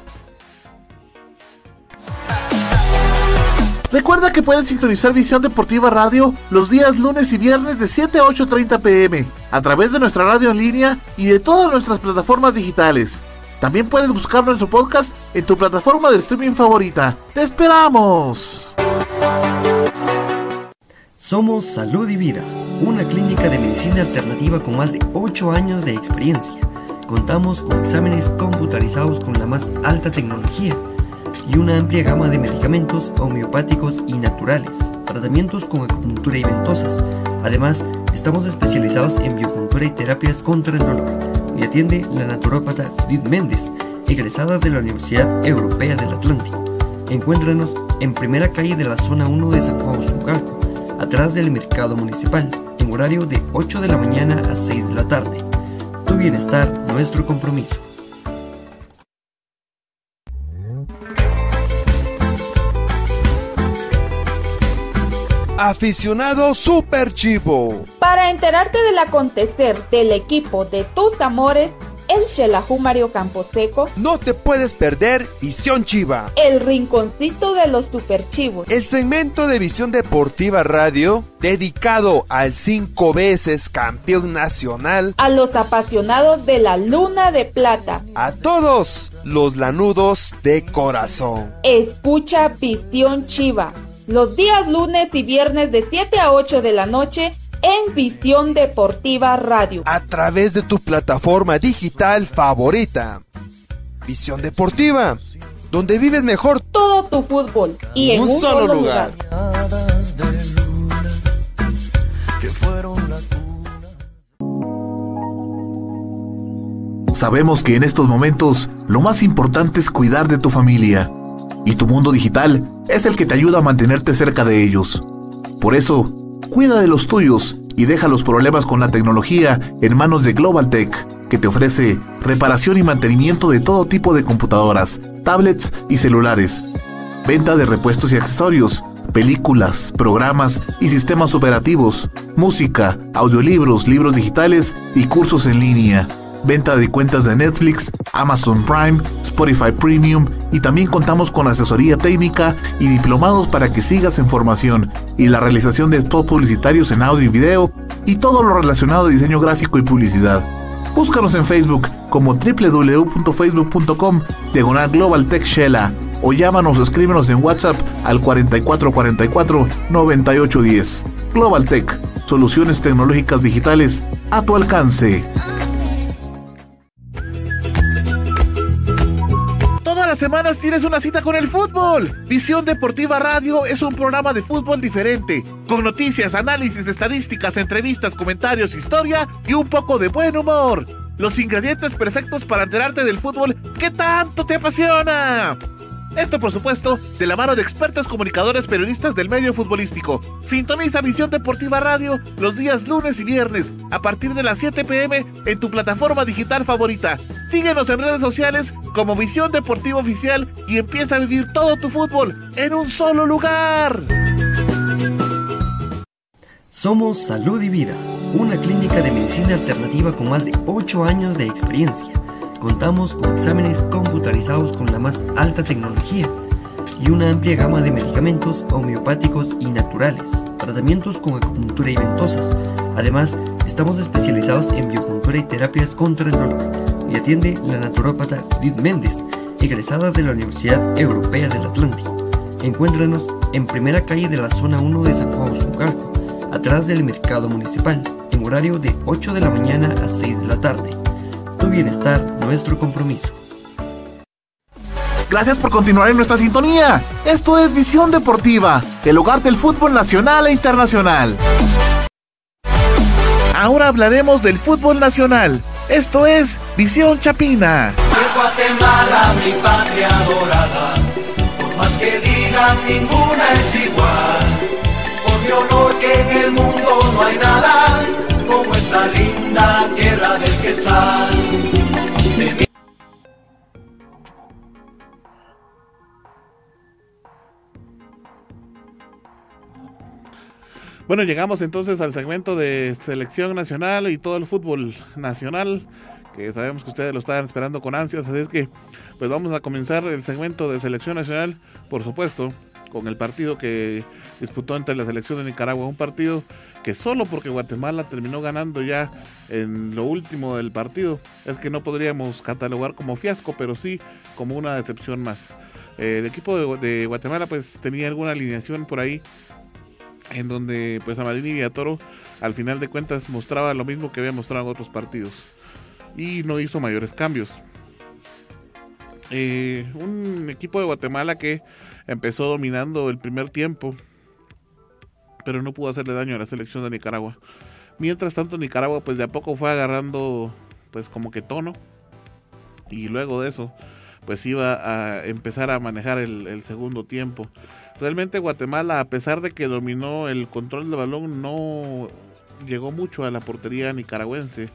Recuerda que puedes sintonizar Visión Deportiva Radio los días lunes y viernes de 7 a 8.30 pm a través de nuestra radio en línea y de todas nuestras plataformas digitales. También puedes buscar nuestro podcast en tu plataforma de streaming favorita. ¡Te esperamos! Somos Salud y Vida, una clínica de medicina alternativa con más de 8 años de experiencia. Contamos con exámenes computarizados con la más alta tecnología y una amplia gama de medicamentos homeopáticos y naturales, tratamientos con acupuntura y ventosas. Además, estamos especializados en biocultura y terapias contra el dolor. Y atiende la naturópata Judith Méndez, egresada de la Universidad Europea del Atlántico. Encuéntranos en primera calle de la zona 1 de San Juan Zucalco, atrás del mercado municipal, en horario de 8 de la mañana a 6 de la tarde. Tu bienestar, nuestro compromiso. Aficionado super chivo. Para enterarte del acontecer del equipo de tus amores, el Shelahu Mario Camposeco. No te puedes perder Visión Chiva. El rinconcito de los super chivos. El segmento de Visión Deportiva Radio dedicado al cinco veces campeón nacional. A los apasionados de la luna de plata. A todos los lanudos de corazón. Escucha Visión Chiva los días lunes y viernes de 7 a 8 de la noche en Visión Deportiva Radio. A través de tu plataforma digital favorita. Visión Deportiva, donde vives mejor todo tu fútbol y en, un, solo, lugar. Sabemos que en estos momentos lo más importante es cuidar de tu familia y tu mundo digital es el que te ayuda a mantenerte cerca de ellos. Por eso, cuida de los tuyos y deja los problemas con la tecnología en manos de Global Tech, que te ofrece reparación y mantenimiento de todo tipo de computadoras, tablets y celulares. Venta de repuestos y accesorios, películas, programas y sistemas operativos, música, audiolibros, libros digitales y cursos en línea venta de cuentas de Netflix, Amazon Prime, Spotify Premium y también contamos con asesoría técnica y diplomados para que sigas en formación y la realización de spots publicitarios en audio y video y todo lo relacionado a diseño gráfico y publicidad. Búscanos en Facebook como www.facebook.com diagonal Global Tech Shella o llámanos o escríbenos en WhatsApp al 4444 9810. Global Tech, soluciones tecnológicas digitales a tu alcance. Semanas tienes una cita con el fútbol. Visión Deportiva Radio es un programa de fútbol diferente, con noticias, análisis, estadísticas, entrevistas, comentarios, historia y un poco de buen humor. Los ingredientes perfectos para enterarte del fútbol que tanto te apasiona. Esto, por supuesto, de la mano de expertos comunicadores periodistas del medio futbolístico. Sintoniza Visión Deportiva Radio los días lunes y viernes a partir de las 7 pm en tu plataforma digital favorita. Síguenos en redes sociales como Visión Deportiva Oficial y empieza a vivir todo tu fútbol en un solo lugar. Somos Salud y Vida, una clínica de medicina alternativa con más de 8 años de experiencia Contamos con exámenes computarizados con la más alta tecnología y una amplia gama de medicamentos homeopáticos y naturales, tratamientos con acupuntura y ventosas. Además, estamos especializados en biocultura y terapias contra el dolor y atiende la naturópata Judith Méndez, egresada de la Universidad Europea del Atlántico. Encuéntranos en primera calle de la zona 1 de San Juan Zucalco, atrás del mercado municipal, en horario de 8 de la mañana a 6 de la tarde bienestar, nuestro compromiso. Gracias por continuar en nuestra sintonía. Esto es Visión Deportiva, el hogar del fútbol nacional e internacional. Ahora hablaremos del fútbol nacional. Esto es Visión Chapina. Guatemala, mi patria adorada, por más que digan, ninguna es igual. Por mi honor que en el mundo no hay nada como esta linda tierra del Quetzal. Bueno, llegamos entonces al segmento de selección nacional y todo el fútbol nacional, que sabemos que ustedes lo estaban esperando con ansias, así es que pues vamos a comenzar el segmento de selección nacional, por supuesto, con el partido que disputó entre la selección de Nicaragua, un partido que solo porque Guatemala terminó ganando ya en lo último del partido, es que no podríamos catalogar como fiasco, pero sí como una decepción más. el equipo de, Guatemala pues tenía alguna alineación por ahí en donde pues Amarini Villatoro al final de cuentas mostraba lo mismo que había mostrado en otros partidos y no hizo mayores cambios. Eh, un equipo de Guatemala que empezó dominando el primer tiempo pero no pudo hacerle daño a la selección de Nicaragua. Mientras tanto, Nicaragua pues de a poco fue agarrando pues como que tono y luego de eso pues iba a empezar a manejar el, segundo tiempo. Realmente Guatemala, a pesar de que dominó el control del balón, no llegó mucho a la portería nicaragüense,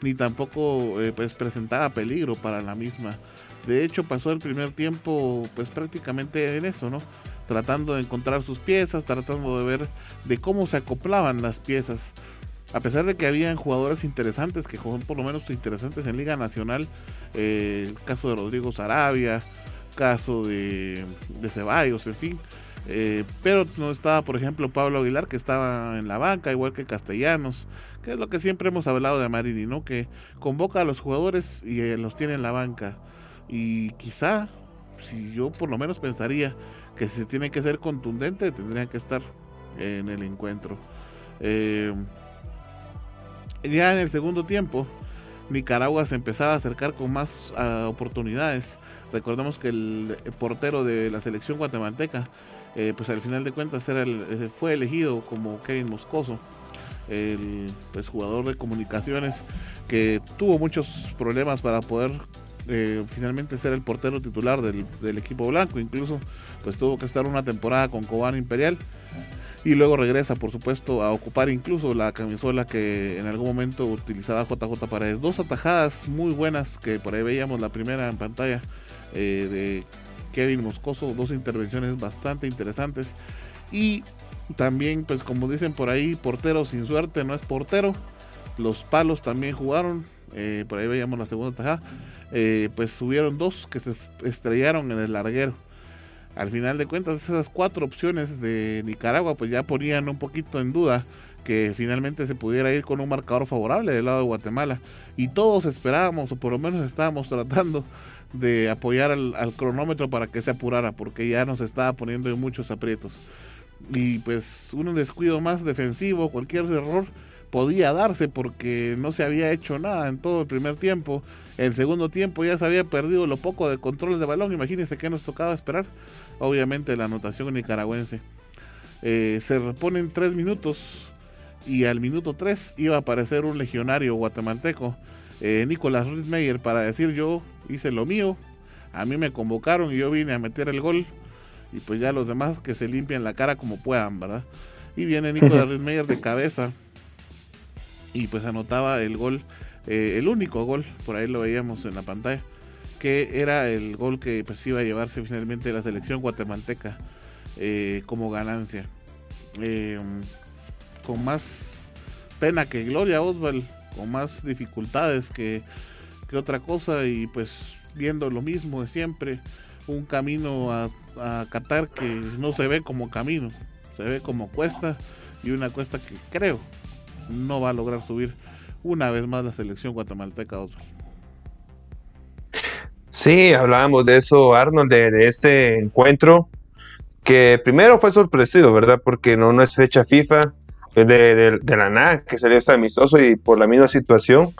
ni tampoco eh, pues presentaba peligro para la misma. De hecho, pasó el primer tiempo pues prácticamente en eso, ¿no? Tratando de encontrar sus piezas, tratando de ver de cómo se acoplaban las piezas. A pesar de que habían jugadores interesantes, que son por lo menos interesantes en Liga Nacional, eh, el caso de Rodrigo Sarabia, caso de, de Ceballos, en fin. Eh, pero no estaba, por ejemplo, Pablo Aguilar, que estaba en la banca, igual que Castellanos, que es lo que siempre hemos hablado de Marini, ¿no? Que convoca a los jugadores y eh, los tiene en la banca. Y quizá, si yo por lo menos pensaría que si tiene que ser contundente, tendrían que estar en el encuentro. Eh, ya en el segundo tiempo, Nicaragua se empezaba a acercar con más ah, oportunidades. Recordemos que el, portero de la selección guatemalteca, eh, pues al final de cuentas era eh, fue elegido como Kevin Moscoso, el pues, jugador de comunicaciones que tuvo muchos problemas para poder finalmente ser el portero titular del, del, equipo blanco. Incluso pues tuvo que estar una temporada con Cobano Imperial. y luego regresa, por supuesto, a ocupar incluso la camisola que en algún momento utilizaba JJ Paredes. Dos atajadas muy buenas que por ahí veíamos la primera en pantalla eh, de Kevin Moscoso, dos intervenciones bastante interesantes y también, pues como dicen por ahí, portero sin suerte no es portero. Los palos también jugaron, eh, por ahí veíamos la segunda tajada. Eh, pues subieron dos que se estrellaron en el larguero. Al final de cuentas esas cuatro opciones de Nicaragua pues ya ponían un poquito en duda que finalmente se pudiera ir con un marcador favorable del lado de Guatemala. Y todos esperábamos o por lo menos estábamos tratando de apoyar al, cronómetro para que se apurara porque ya nos estaba poniendo en muchos aprietos. Y pues un descuido más defensivo cualquier error podía darse porque no se había hecho nada en todo el primer tiempo el segundo tiempo ya se había perdido lo poco de control de balón. Imagínense que nos tocaba esperar. Obviamente la anotación nicaragüense. Eh, se reponen tres minutos y al minuto tres iba a aparecer un legionario guatemalteco, eh, Nicolás Rittmeyer, para decir yo hice lo mío. A mí me convocaron y yo vine a meter el gol. Y pues ya los demás que se limpian la cara como puedan, ¿verdad? Y viene Nicolás [LAUGHS] Rittmeyer de cabeza y pues anotaba el gol eh, el único gol, por ahí lo veíamos en la pantalla, que era el gol que pues iba a llevarse finalmente la selección guatemalteca eh, como ganancia. Em, con más pena que gloria Osval, con más dificultades que, que, otra cosa y pues viendo lo mismo de siempre, un camino a, a Qatar que no se ve como camino, se ve como cuesta y una cuesta que creo no va a lograr subir una vez más la selección guatemalteca. Sí, hablábamos de eso, Arnold, de, este encuentro, que primero fue sorpresivo, ¿verdad? Porque no, no es fecha FIFA, de, de, la nada, que salió este amistoso y por la misma situación,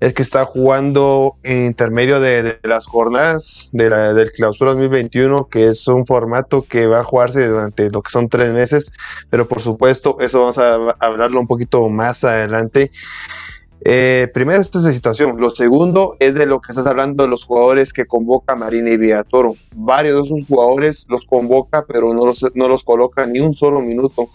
es que está jugando en intermedio de, las jornadas de la, del clausura 2021, que es un formato que va a jugarse durante lo que son tres meses, pero por supuesto, eso vamos a hablarlo un poquito más adelante. Eh, primero, esta es la situación. Lo segundo es de lo que estás hablando de los jugadores que convoca Marina y Villatoro. Varios de esos jugadores los convoca, pero no los, no los coloca ni un solo minuto.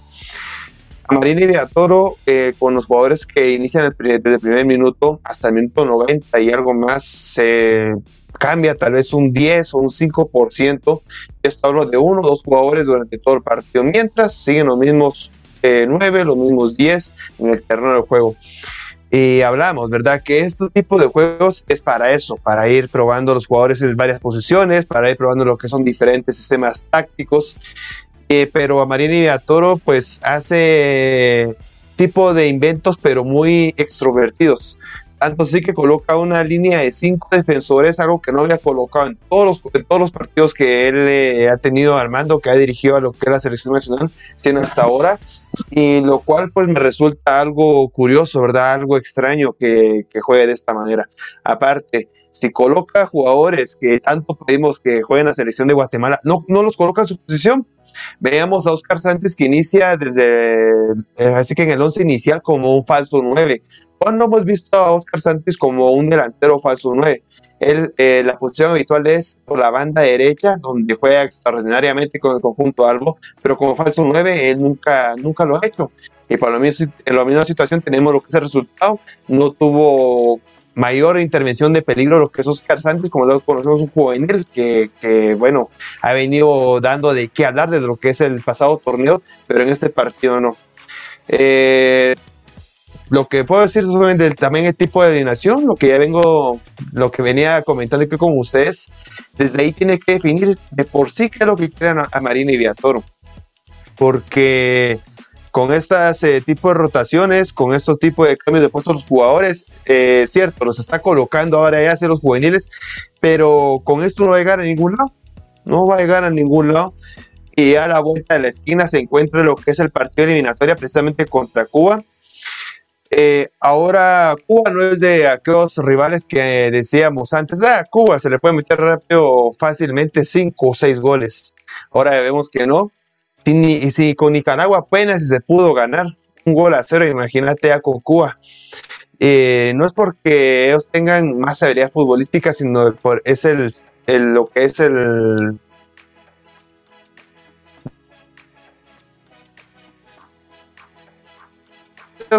A Marina y Villatoro, eh, con los jugadores que inician desde el primer minuto hasta el minuto 90 y algo más, se cambia tal vez un 10 o un 5%. Esto hablo de uno o dos jugadores durante todo el partido, mientras siguen los mismos eh, 9, los mismos 10 en el terreno del juego. Y hablamos, ¿verdad? Que este tipo de juegos es para eso, para ir probando los jugadores en varias posiciones, para ir probando lo que son diferentes sistemas tácticos. Eh, pero a Marini y a Toro, pues hace tipo de inventos, pero muy extrovertidos. Tanto así que coloca una línea de cinco defensores, algo que no había colocado en todos los, todos los partidos que él eh, ha tenido al mando, que ha dirigido a lo que es la selección nacional, siendo hasta ahora. Y lo cual pues me resulta algo curioso, ¿verdad? Algo extraño que, que juegue de esta manera. Aparte, si coloca jugadores que tanto pedimos que jueguen a la selección de Guatemala, no, no los coloca en su posición. Veamos a Oscar Sánchez que inicia desde, eh, así que en el 11 inicial como un falso 9. ¿Cuándo hemos visto a Oscar Sánchez como un delantero falso 9? Él, eh, la posición habitual es por la banda derecha, donde juega extraordinariamente con el conjunto Albo, pero como falso 9 él nunca, nunca lo ha hecho. Y por lo mismo, en la misma situación tenemos lo que es el resultado. No tuvo mayor intervención de peligro lo que es Oscar Sánchez, como lo conocemos, un juvenil que, que, bueno, ha venido dando de qué hablar desde lo que es el pasado torneo, pero en este partido no. Eh, lo que puedo decir también el tipo de alineación, lo que ya vengo, lo que venía comentando aquí con ustedes, desde ahí tiene que definir de por sí qué es lo que quieren a, Marina y Viatoro. Porque con este tipo de rotaciones, con estos tipos de cambios de puestos los jugadores, eh, cierto, los está colocando ahora ya hacia los juveniles, pero con esto no va a llegar a ningún lado. No va a llegar a ningún lado. Y a la vuelta de la esquina se encuentra lo que es el partido eliminatorio precisamente contra Cuba eh, ahora Cuba no es de aquellos rivales que decíamos antes, ah, Cuba se le puede meter rápido fácilmente cinco o seis goles. Ahora vemos que no. Y si con Nicaragua apenas se pudo ganar un gol a cero, imagínate ya con Cuba. Eh, no es porque ellos tengan más habilidad futbolística, sino por, es el, lo que es el,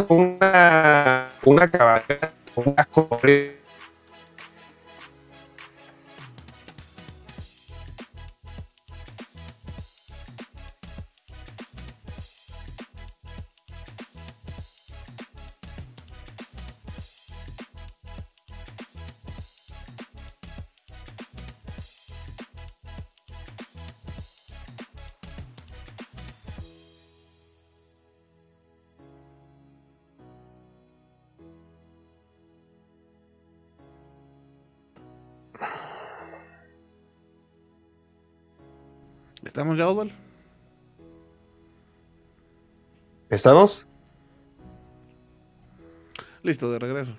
una, una cabalgata, una corrida ¿Estamos ya, Oswald? ¿Estamos? Listo, de regreso.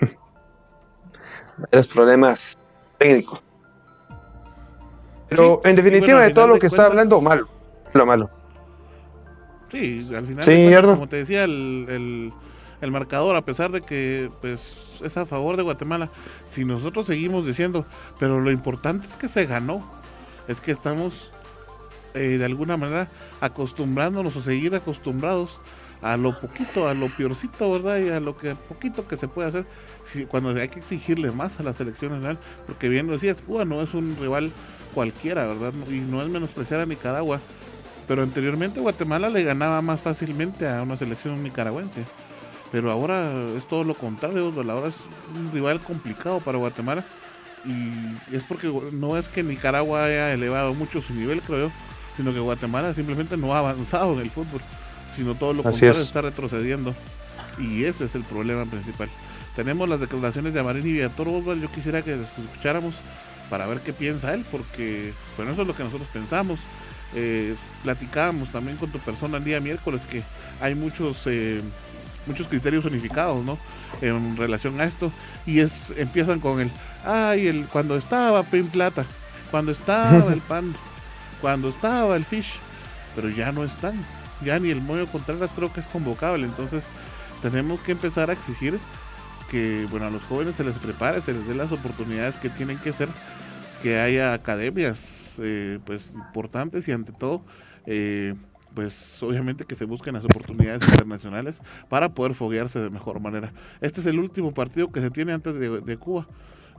[LAUGHS] Varios problemas técnicos. Pero Sí, en definitiva bueno, de todo lo que está hablando, malo. Lo malo. Sí, al final, Sí, de cuentas, Ardo. como te decía, el, el- el marcador, a pesar de que pues es a favor de Guatemala, si nosotros seguimos diciendo, pero lo importante es que se ganó, es que estamos eh, de alguna manera acostumbrándonos o seguir acostumbrados a lo poquito, a lo peorcito, ¿verdad? Y a lo que poquito que se puede hacer, si- cuando hay que exigirle más a la selección nacional, porque bien lo decías, Cuba no es un rival cualquiera, ¿verdad? Y no es menospreciar a Nicaragua, pero anteriormente Guatemala le ganaba más fácilmente a una selección nicaragüense. Pero ahora es todo lo contrario, ahora es un rival complicado para Guatemala. Y es porque no es que Nicaragua haya elevado mucho su nivel, creo yo, sino que Guatemala simplemente no ha avanzado en el fútbol, sino todo lo Así contrario, es. está retrocediendo. Y ese es el problema principal. Tenemos las declaraciones de Amarín y Villator Osvaldo, yo quisiera que escucháramos para ver qué piensa él, porque bueno, eso es lo que nosotros pensamos. Eh, platicábamos también con tu persona el día miércoles que hay muchos eh, muchos criterios unificados, ¿no? En relación a esto. Y es empiezan con el ay el cuando estaba Pin Plata, cuando estaba el Pan, [LAUGHS] cuando estaba el Fish, pero ya no están, ya ni el Moyo Contreras creo que es convocable, entonces tenemos que empezar a exigir que bueno a los jóvenes se les prepare, se les dé las oportunidades que tienen que ser, que haya academias eh, pues importantes y ante todo eh, pues obviamente que se busquen las oportunidades internacionales para poder foguearse de mejor manera. Este es el último partido que se tiene antes de, Cuba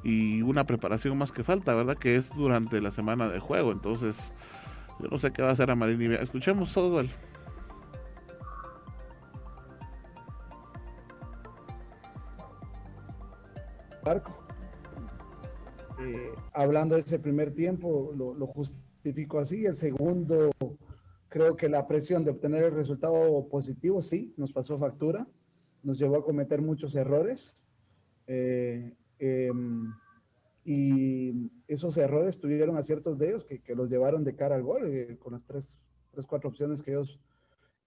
y una preparación más que falta, ¿verdad? Que es durante la semana de juego. Entonces, yo no sé qué va a hacer a Marín. Escuchemos, Oswald. barco. Eh, hablando de ese primer tiempo, lo, lo justifico así. El segundo, creo que la presión de obtener el resultado positivo, sí, nos pasó factura, nos llevó a cometer muchos errores. Eh, em, y esos errores tuvieron aciertos de ellos que, que los llevaron de cara al gol, eh, con las tres, tres, cuatro opciones que ellos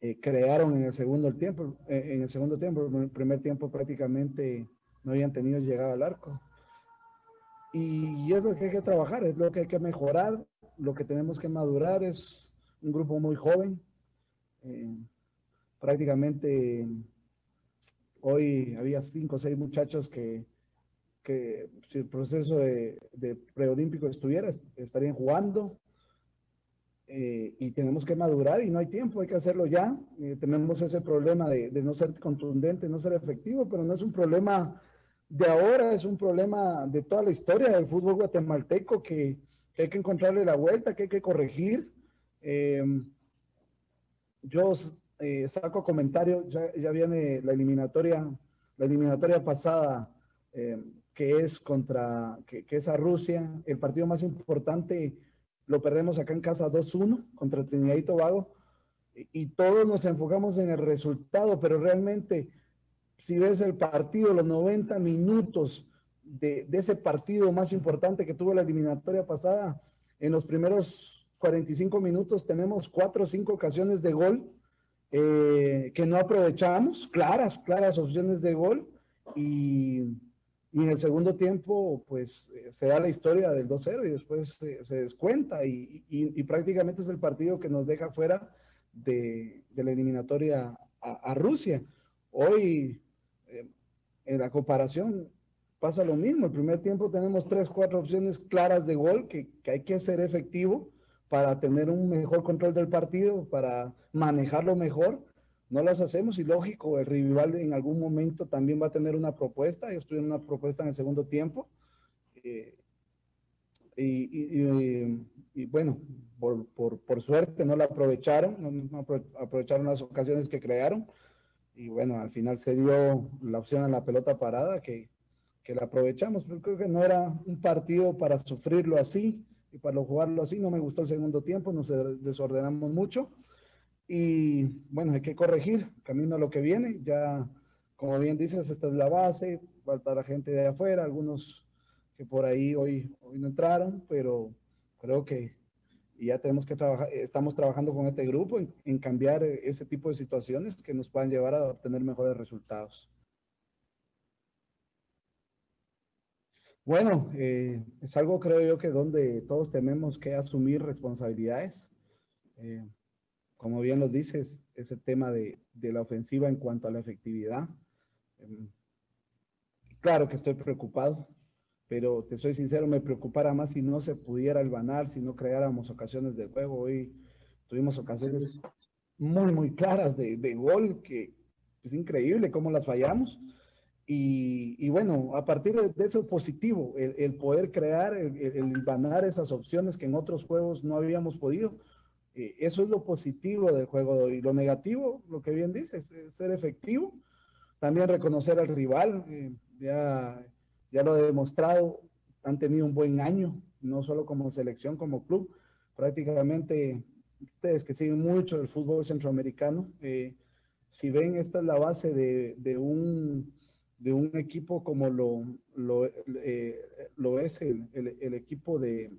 eh, crearon en el segundo tiempo. eh, en el segundo tiempo, en el primer tiempo prácticamente no habían tenido llegada al arco. Y es lo que hay que trabajar, es lo que hay que mejorar, lo que tenemos que madurar es un grupo muy joven. eh, prácticamente hoy había cinco o seis muchachos que, si el proceso de, preolímpico estuviera, est- estarían jugando. eh, y tenemos que madurar y no hay tiempo, hay que hacerlo ya. Eh, tenemos ese problema de, de no ser contundente, no ser efectivo, pero no es un problema de ahora, es un problema de toda la historia del fútbol guatemalteco que, que hay que encontrarle la vuelta, que hay que corregir. Eh, yo eh, saco comentario, ya, viene la eliminatoria, la eliminatoria pasada, eh, que es contra, que, es a Rusia, el partido más importante lo perdemos acá en casa 2-1 contra Trinidad y Tobago, y, y todos nos enfocamos en el resultado, pero realmente si ves el partido, los 90 minutos de, ese partido más importante que tuvo la eliminatoria pasada, en los primeros 45 minutos tenemos cuatro o cinco ocasiones de gol eh, que no aprovechamos, claras, claras opciones de gol, y, y en el segundo tiempo, pues eh, se da la historia del 2-0 y después se, descuenta, y, y, y, prácticamente es el partido que nos deja fuera de, la eliminatoria a, a Rusia. Hoy eh, en la comparación pasa lo mismo. El primer tiempo tenemos tres, cuatro opciones claras de gol que, que, hay que ser efectivo para tener un mejor control del partido, para manejarlo mejor. no las hacemos y lógico, el rival en algún momento también va a tener una propuesta, ellos tuvieron una propuesta en el segundo tiempo. Eh, y, bueno, por, por, por, suerte no la aprovecharon, no, aprovecharon las ocasiones que crearon. Y bueno, al final se dio la opción a la pelota parada que, que la aprovechamos, pero creo que no era un partido para sufrirlo así y para jugarlo así. No me gustó el segundo tiempo, nos desordenamos mucho. Y bueno, hay que corregir, camino a lo que viene. Ya, como bien dices, esta es la base, falta la gente de afuera, algunos que por ahí hoy, hoy no entraron, pero creo que ya tenemos que trabajar, estamos trabajando con este grupo en, cambiar ese tipo de situaciones que nos puedan llevar a obtener mejores resultados. Bueno, eh, es algo creo yo que donde todos tenemos que asumir responsabilidades. Eh, como bien lo dices, ese tema de, de, la ofensiva en cuanto a la efectividad. Em, claro que estoy preocupado, pero te soy sincero, me preocupara más si no se pudiera el banal, si no creáramos ocasiones de juego. Hoy tuvimos ocasiones muy, muy claras de, de gol, que es increíble cómo las fallamos. Y, y, bueno, a partir de, eso positivo, el, el poder crear, el, el, banar esas opciones que en otros juegos no habíamos podido, eh, eso es lo positivo del juego y lo negativo, lo que bien dices, es ser efectivo, también reconocer al rival, eh, ya, ya lo he demostrado, han tenido un buen año, no solo como selección, como club, prácticamente ustedes que siguen mucho el fútbol centroamericano, eh, si ven, esta es la base de, de, un, de un equipo como lo, lo, lo es el, el, el equipo de,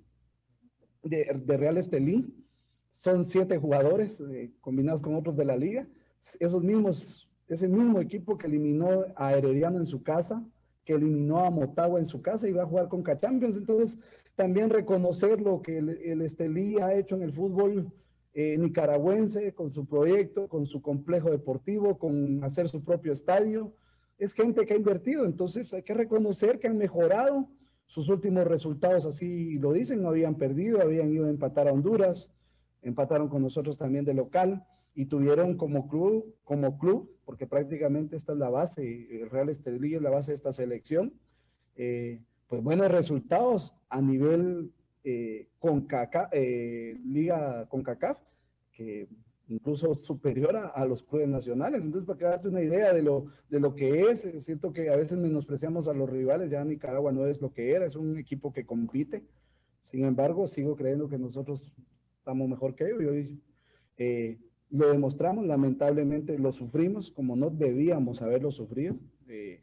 de, Real Estelí, son siete jugadores eh, combinados con otros de la liga. Esos mismos, ese mismo equipo que eliminó a Herediano en su casa, que eliminó a Motagua en su casa y va a jugar con K-Champions. Entonces, también reconocer lo que el, Estelí ha hecho en el fútbol eh, nicaragüense, con su proyecto, con su complejo deportivo, con hacer su propio estadio. Es gente que ha invertido, entonces hay que reconocer que han mejorado sus últimos resultados, así lo dicen, no habían perdido, habían ido a empatar a Honduras, empataron con nosotros también de local y tuvieron como club, como club, porque prácticamente esta es la base, el Real Estelí es la base de esta selección, eh, pues buenos resultados a nivel eh, con eh, Liga con CACAF, que incluso superior a, los clubes nacionales. Entonces, para darte una idea de lo, de lo que es, eh, siento que a veces menospreciamos a los rivales, ya Nicaragua no es lo que era, es un equipo que compite. Sin embargo, sigo creyendo que nosotros estamos mejor que ellos. Y hoy eh, lo demostramos, lamentablemente lo sufrimos como no debíamos haberlo sufrido. Eh,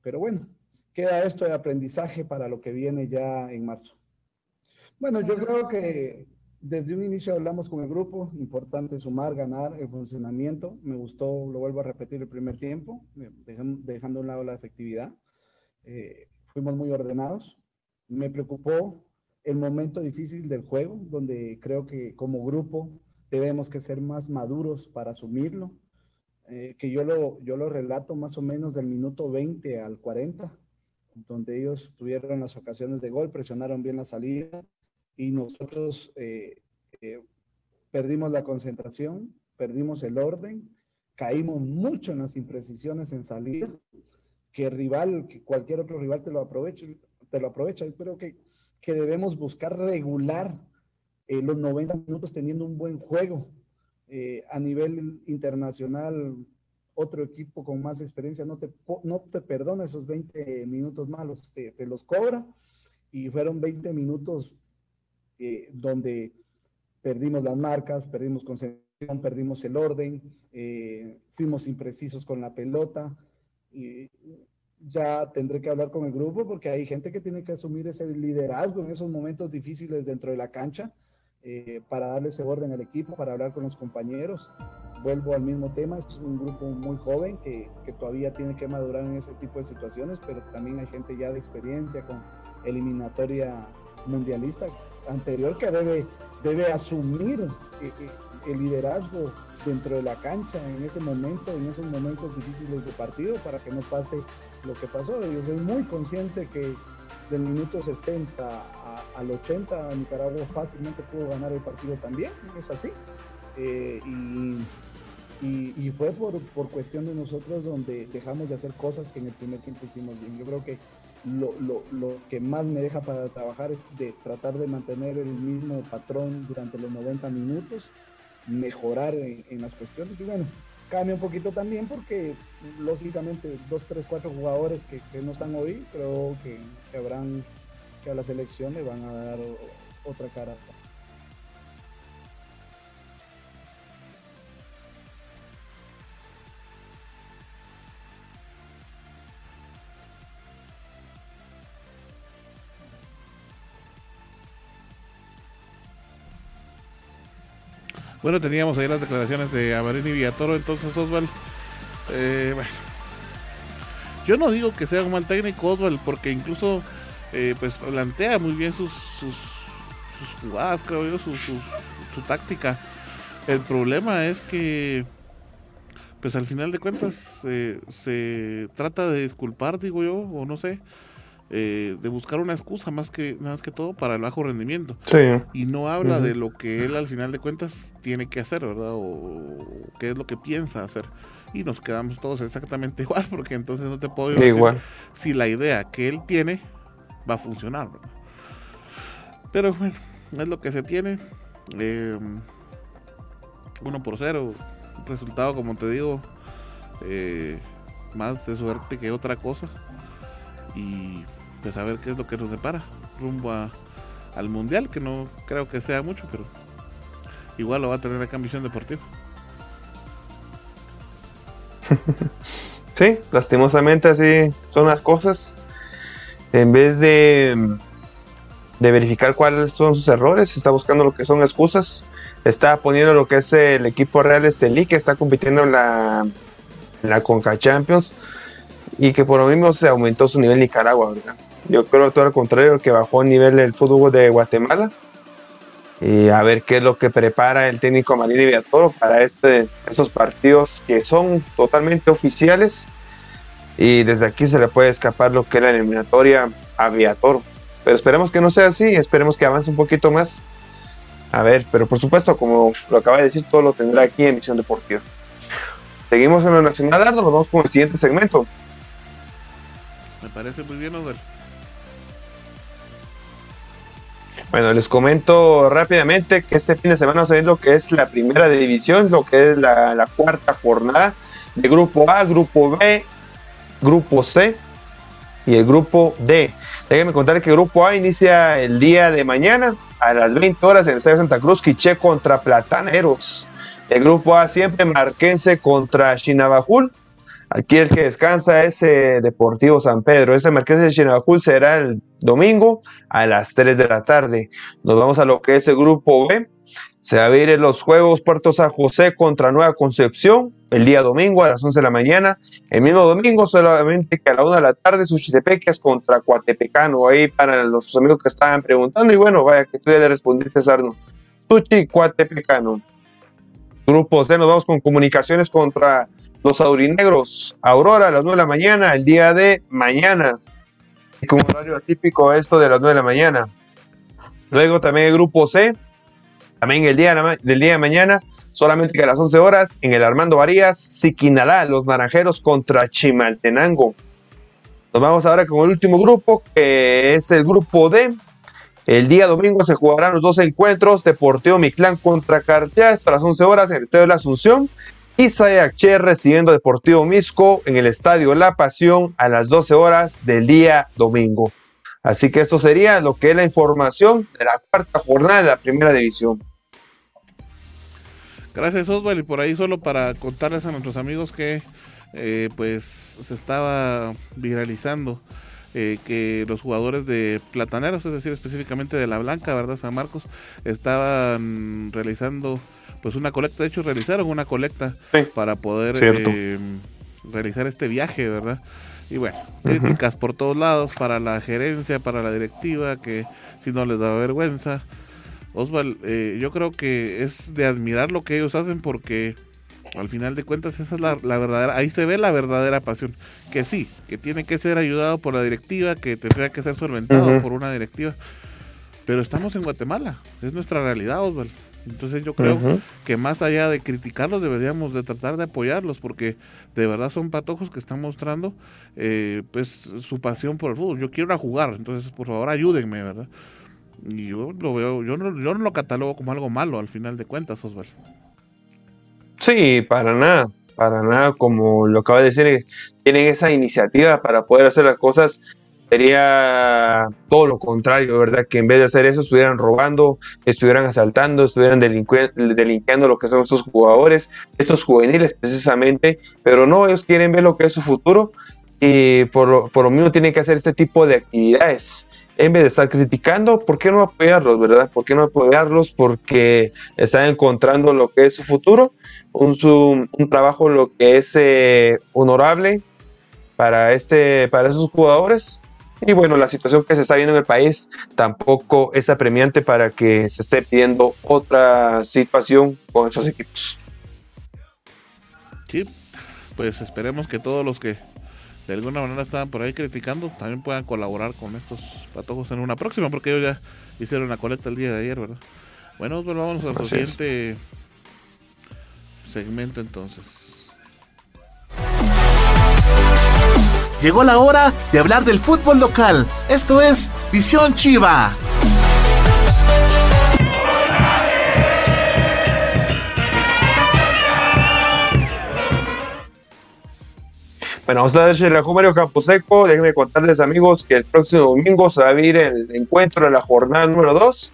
pero bueno, queda esto de aprendizaje para lo que viene ya en marzo. Bueno, yo creo que desde un inicio hablamos con el grupo, importante sumar, ganar el funcionamiento. Me gustó, lo vuelvo a repetir el primer tiempo, dejando a un lado la efectividad. Eh, fuimos muy ordenados. Me preocupó el momento difícil del juego, donde creo que como grupo debemos que ser más maduros para asumirlo, eh, que yo lo, yo lo relato más o menos del minuto 20 al 40, donde ellos tuvieron las ocasiones de gol, presionaron bien la salida y nosotros eh, eh, perdimos la concentración, perdimos el orden, caímos mucho en las imprecisiones en salida, que rival, que cualquier otro rival te lo aproveche, te lo aprovecha. Yo creo que que debemos buscar regular eh, los 90 minutos teniendo un buen juego. Eh, a nivel internacional, otro equipo con más experiencia no te, no te perdona esos 20 minutos malos, te, te los cobra. Y fueron 20 minutos eh, donde perdimos las marcas, perdimos concentración, perdimos el orden, fuimos imprecisos con la pelota. Y ya tendré que hablar con el grupo porque hay gente que tiene que asumir ese liderazgo en esos momentos difíciles dentro de la cancha eh, para darle ese orden al equipo, para hablar con los compañeros. Vuelvo al mismo tema, es un grupo muy joven que, que todavía tiene que madurar en ese tipo de situaciones, pero también hay gente ya de experiencia con eliminatoria mundialista anterior que debe, debe asumir eh, eh, el liderazgo dentro de la cancha en ese momento, en esos momentos difíciles de partido para que no pase lo que pasó. Yo soy muy consciente que del minuto 60 al 80 Nicaragua fácilmente pudo ganar el partido también, es así. Eh, y, Y, fue por, por, cuestión de nosotros donde dejamos de hacer cosas que en el primer tiempo hicimos bien. Yo creo que lo, lo, lo, que más me deja para trabajar es de tratar de mantener el mismo patrón durante los 90 minutos, mejorar en, en las cuestiones y bueno, cambia un poquito también porque lógicamente dos, tres, cuatro jugadores que, no están hoy creo que, que habrán que a la selección le van a dar otra cara. Bueno, teníamos ahí las declaraciones de Avarini y Villatoro, entonces Osval, eh, bueno, yo no digo que sea un mal técnico Osval, porque incluso eh, pues plantea muy bien sus, sus, jugadas, creo yo, su, su, táctica. El problema es que, pues al final de cuentas, eh, se trata de disculpar, digo yo, o no sé, eh, de buscar una excusa más que más que todo para el bajo rendimiento. Y no habla de lo que él al final de cuentas tiene que hacer, ¿verdad? O, qué es lo que piensa hacer. Y nos quedamos todos exactamente [LAUGHS] igual, porque entonces no te puedo decir si la idea que él tiene va a funcionar, ¿verdad? Pero bueno, es lo que se tiene. Eh, uno por cero. Resultado, como te digo, eh, más de suerte que otra cosa. Y pues a ver qué es lo que nos depara rumbo al mundial, que no creo que sea mucho, pero igual lo va a tener acá en Visión Deportiva. [LAUGHS] Sí, lastimosamente así son las cosas. En vez de, de verificar cuáles son sus errores, está buscando lo que son excusas. Está poniendo lo que es el equipo Real Estelí, que está compitiendo en la, en la Conca Champions y que por lo mismo se aumentó su nivel Nicaragua, ¿verdad? Yo creo todo al contrario, que bajó el nivel del fútbol de Guatemala. Y a ver qué es lo que prepara el técnico Marín Viatoro para este, estos partidos que son totalmente oficiales. Y desde aquí se le puede escapar lo que es la eliminatoria a Viatoro. Pero esperemos que no sea así, esperemos que avance un poquito más. A ver, pero por supuesto, como lo acaba de decir, todo lo tendrá aquí en Misión Deportiva. Seguimos en lo nacional, nos vamos con el siguiente segmento. Me parece muy bien, Odel. Bueno, les comento rápidamente que este fin de semana a ver lo que es la primera división, lo que es la, cuarta jornada de grupo A, grupo B, grupo C y el grupo D. Déjenme contar que grupo A inicia el día de mañana a las 20 horas en el Estadio Santa Cruz, Quiche contra Plataneros. El grupo A siempre Marquense contra Chinabajul Aquí el que descansa es eh, Deportivo San Pedro. Ese Marqués de Chinabajul será el domingo a las 3 de la tarde. Nos vamos a lo que es el grupo B. Se va a ver los juegos Puerto San José contra Nueva Concepción el día domingo a las 11 de la mañana. El mismo domingo, solamente que a la 1 de la tarde, Suchitepeques contra Cuatepecano. Ahí para los amigos que estaban preguntando. Y bueno, vaya que tú ya le respondiste, Sarno. Suchi Cuatepecano. Grupo C, nos vamos con comunicaciones contra los aurinegros, Aurora a las 9 de la mañana, el día de mañana. Y como horario atípico esto de las 9 de la mañana. Luego también el grupo C, también el día del día de mañana, solamente que a las 11 horas, en el Armando Varías, Siquinalá, los naranjeros contra Chimaltenango. Nos vamos ahora con el último grupo, que es el grupo D. El día domingo se jugarán los dos encuentros, Deportivo Mictlán contra Cartea, esto a las 11 horas en el Estadio de la Asunción. Isaac Che recibiendo Deportivo Misco en el Estadio La Pasión a las 12 horas del día domingo. Así que esto sería lo que es la información de la cuarta jornada de la primera división. Gracias Osvaldo y por ahí solo para contarles a nuestros amigos que eh, pues se estaba viralizando eh, que los jugadores de Plataneros, es decir, específicamente de La Blanca, ¿verdad? San Marcos, estaban realizando pues una colecta, de hecho realizaron una colecta para poder eh, realizar este viaje, ¿verdad? Y bueno, críticas por todos lados para la gerencia, para la directiva, que si no les da vergüenza. Osval, eh, yo creo que es de admirar lo que ellos hacen porque al final de cuentas esa es la, verdadera, ahí se ve la verdadera pasión. Que sí, que tiene que ser ayudado por la directiva, que tendría que ser solventado por una directiva. Pero estamos en Guatemala, es nuestra realidad, Osval. Entonces yo creo que más allá de criticarlos deberíamos de tratar de apoyarlos porque de verdad son patojos que están mostrando eh, pues su pasión por el fútbol. Yo quiero ir a jugar, entonces por favor ayúdenme, ¿verdad? Y yo lo veo, yo no, yo no lo catalogo como algo malo al final de cuentas, Osvaldo. Sí, para nada, para nada, como lo acaba de decir, tienen esa iniciativa para poder hacer las cosas sería todo lo contrario, ¿verdad? Que en vez de hacer eso estuvieran robando, estuvieran asaltando, estuvieran delinquiendo lo que son estos jugadores, estos juveniles precisamente, pero no, ellos quieren ver lo que es su futuro y por lo, por lo mismo tienen que hacer este tipo de actividades. En vez de estar criticando, ¿por qué no apoyarlos, verdad? ¿Por qué no apoyarlos? Porque están encontrando lo que es su futuro, un, un trabajo lo que es eh, honorable para, este, para esos jugadores y bueno, la situación que se está viendo en el país tampoco es apremiante para que se esté pidiendo otra situación con esos equipos. Sí, pues esperemos que todos los que de alguna manera estaban por ahí criticando también puedan colaborar con estos patojos en una próxima, porque ellos ya hicieron la coleta el día de ayer, ¿verdad? Bueno, pues vamos al siguiente segmento entonces. Llegó la hora de hablar del fútbol local. Esto es Visión Chiva. Bueno, vamos a darle la Mario Camposeco. Déjenme contarles, amigos, que el próximo domingo se va a abrir el encuentro de la jornada número 2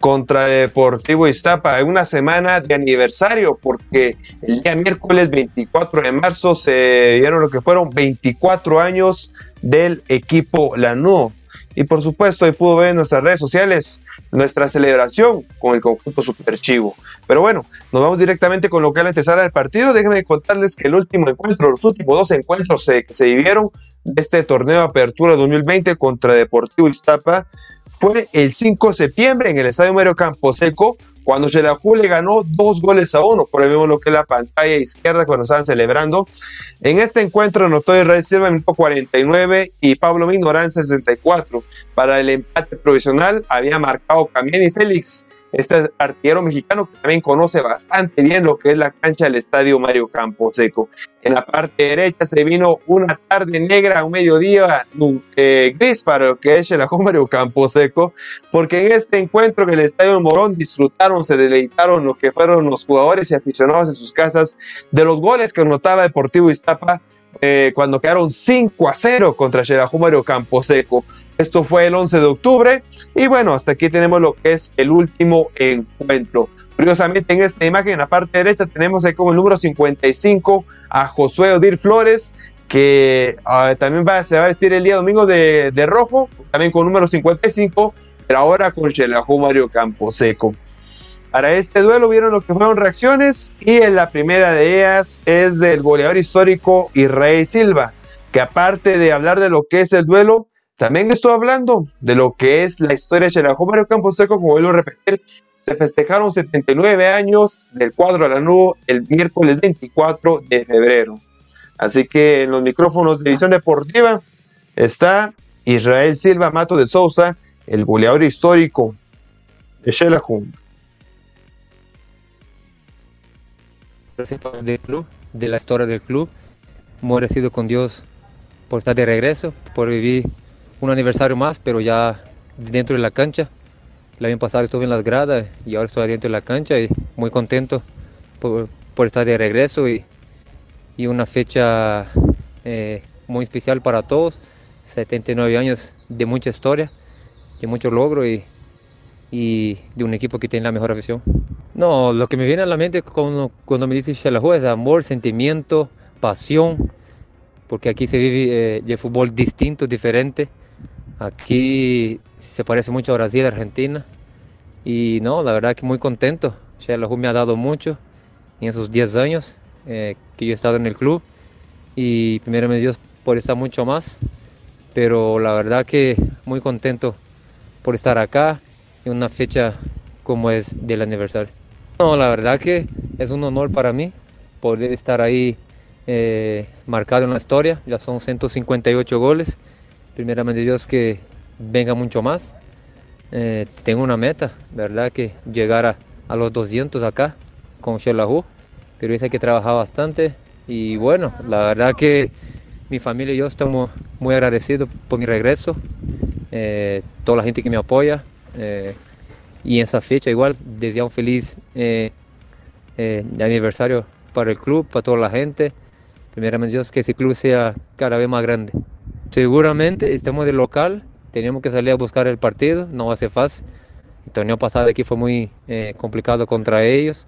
contra Deportivo Iztapa una semana de aniversario porque el día miércoles 24 de marzo se dieron lo que fueron 24 años del equipo Lanúo y por supuesto ahí pudo ver en nuestras redes sociales nuestra celebración con el conjunto Super Chivo. Pero bueno, nos vamos directamente con lo que es la antesala del partido. Déjenme contarles que el último encuentro, los últimos dos encuentros se, se vivieron de este torneo de apertura 2020 contra Deportivo Iztapa fue el 5 de septiembre en el Estadio Mario Camposeco, cuando Xelajú le ganó dos goles a uno. Por ahí vemos lo que es la pantalla izquierda cuando estaban celebrando. En este encuentro anotó Israel Silva en el 49 y Pablo Minorán 64. Para el empate provisional había marcado Camien y Félix este artillero mexicano que también conoce bastante bien lo que es la cancha del estadio Mario Camposeco. En la parte derecha se vino una tarde negra, un mediodía eh, gris para lo que es el Mario Camposeco, porque en este encuentro en el estadio Morón disfrutaron, se deleitaron lo que fueron los jugadores y aficionados en sus casas de los goles que anotaba Deportivo Iztapa eh, cuando quedaron 5 a 0 contra Xerajú Mario Camposeco. Esto fue el 11 de octubre y bueno, hasta aquí tenemos lo que es el último encuentro. Curiosamente en esta imagen, en la parte derecha, tenemos ahí como el número 55 a Josué Odir Flores, que ah, también se va a vestir el día domingo de, rojo, también con número 55, pero ahora con Xelajú Mario Camposeco. Para este duelo vieron lo que fueron reacciones y en la primera de ellas es del goleador histórico Israel Silva, que aparte de hablar de lo que es el duelo, también estoy hablando de lo que es la historia de Xelajú Mario Camposeco, como vuelvo a repetir, se festejaron 79 años del cuadro a la nube el miércoles 24 de febrero. Así que en los micrófonos de Visión Deportiva está Israel Silva Mato de Sousa, el goleador histórico de Xelajú. Del club, de la historia del club, muy agradecido con Dios por estar de regreso, por vivir un aniversario más, pero ya dentro de la cancha. El año pasado estuve en las gradas y ahora estoy dentro de la cancha y muy contento por, estar de regreso y, y una fecha eh, muy especial para todos. 79 años de mucha historia, de mucho logro y, y de un equipo que tiene la mejor afición. No, lo que me viene a la mente cuando, cuando me dice Xelajú es amor, sentimiento, pasión, porque aquí se vive eh, el fútbol distinto, diferente. Aquí se parece mucho a Brasil, Argentina. Y no, la verdad que muy contento. Xelajú me ha dado mucho en esos 10 años eh, que yo he estado en el club. Y primero me Dios por estar mucho más. Pero la verdad que muy contento por estar acá en una fecha como es del aniversario. No, la verdad que es un honor para mí poder estar ahí eh, marcado en la historia. Ya son 158 goles primeramente Dios que venga mucho más. Eh, tengo una meta, ¿verdad? Que llegar a los 200 acá con Shelahu, pero dice que trabaja bastante y bueno, la verdad que mi familia y yo estamos muy agradecidos por mi regreso, eh, toda la gente que me apoya eh, y en esa fecha igual desde un feliz eh, aniversario para el club, para toda la gente. Primeramente Dios que ese club sea cada vez más grande. Seguramente estamos de local, tenemos que salir a buscar el partido, no va a ser fácil. El torneo pasado aquí fue muy complicado contra ellos.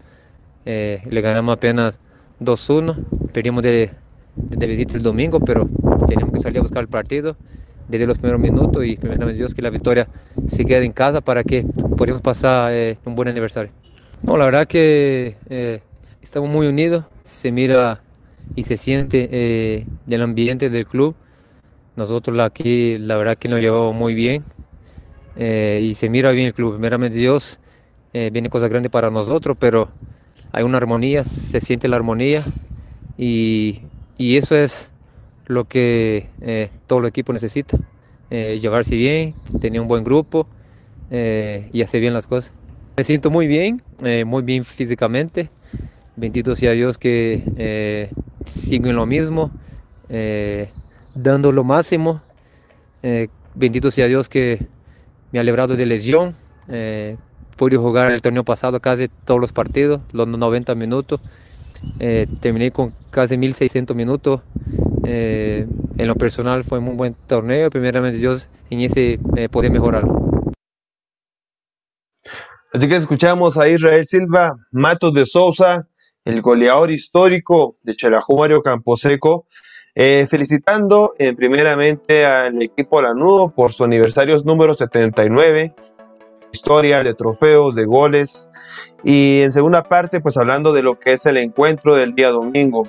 le ganamos apenas 2-1, perdimos de, de, visita el domingo, pero tenemos que salir a buscar el partido desde los primeros minutos y primeramente Dios que la victoria se quede en casa para que podamos pasar eh, un buen aniversario. No, la verdad que eh, estamos muy unidos, se mira y se siente eh, el ambiente del club. Nosotros aquí la verdad que nos llevamos muy bien eh, y se mira bien el club. Primeramente Dios viene cosas grandes para nosotros, pero hay una armonía, se siente la armonía y, y eso es lo que eh, todo el equipo necesita, eh, llevarse bien, tener un buen grupo eh, y hacer bien las cosas. Me siento muy bien, muy bien físicamente, bendito sea Dios que sigo en lo mismo, dando lo máximo, bendito sea Dios que me ha librado de lesión, pude jugar el torneo pasado casi todos los partidos, los 90 minutos. Eh, terminé con casi 1600 minutos. Eh, en lo personal fue un buen torneo. Primeramente Dios en ese eh, podía mejorarlo. Así que escuchamos a Israel Silva, Matos de Sousa, el goleador histórico de Chelajú Mario Camposeco, felicitando primeramente al equipo Lanudo por su aniversario número 79 historia, de trofeos, de goles. Y en segunda parte, pues hablando de lo que es el encuentro del día domingo.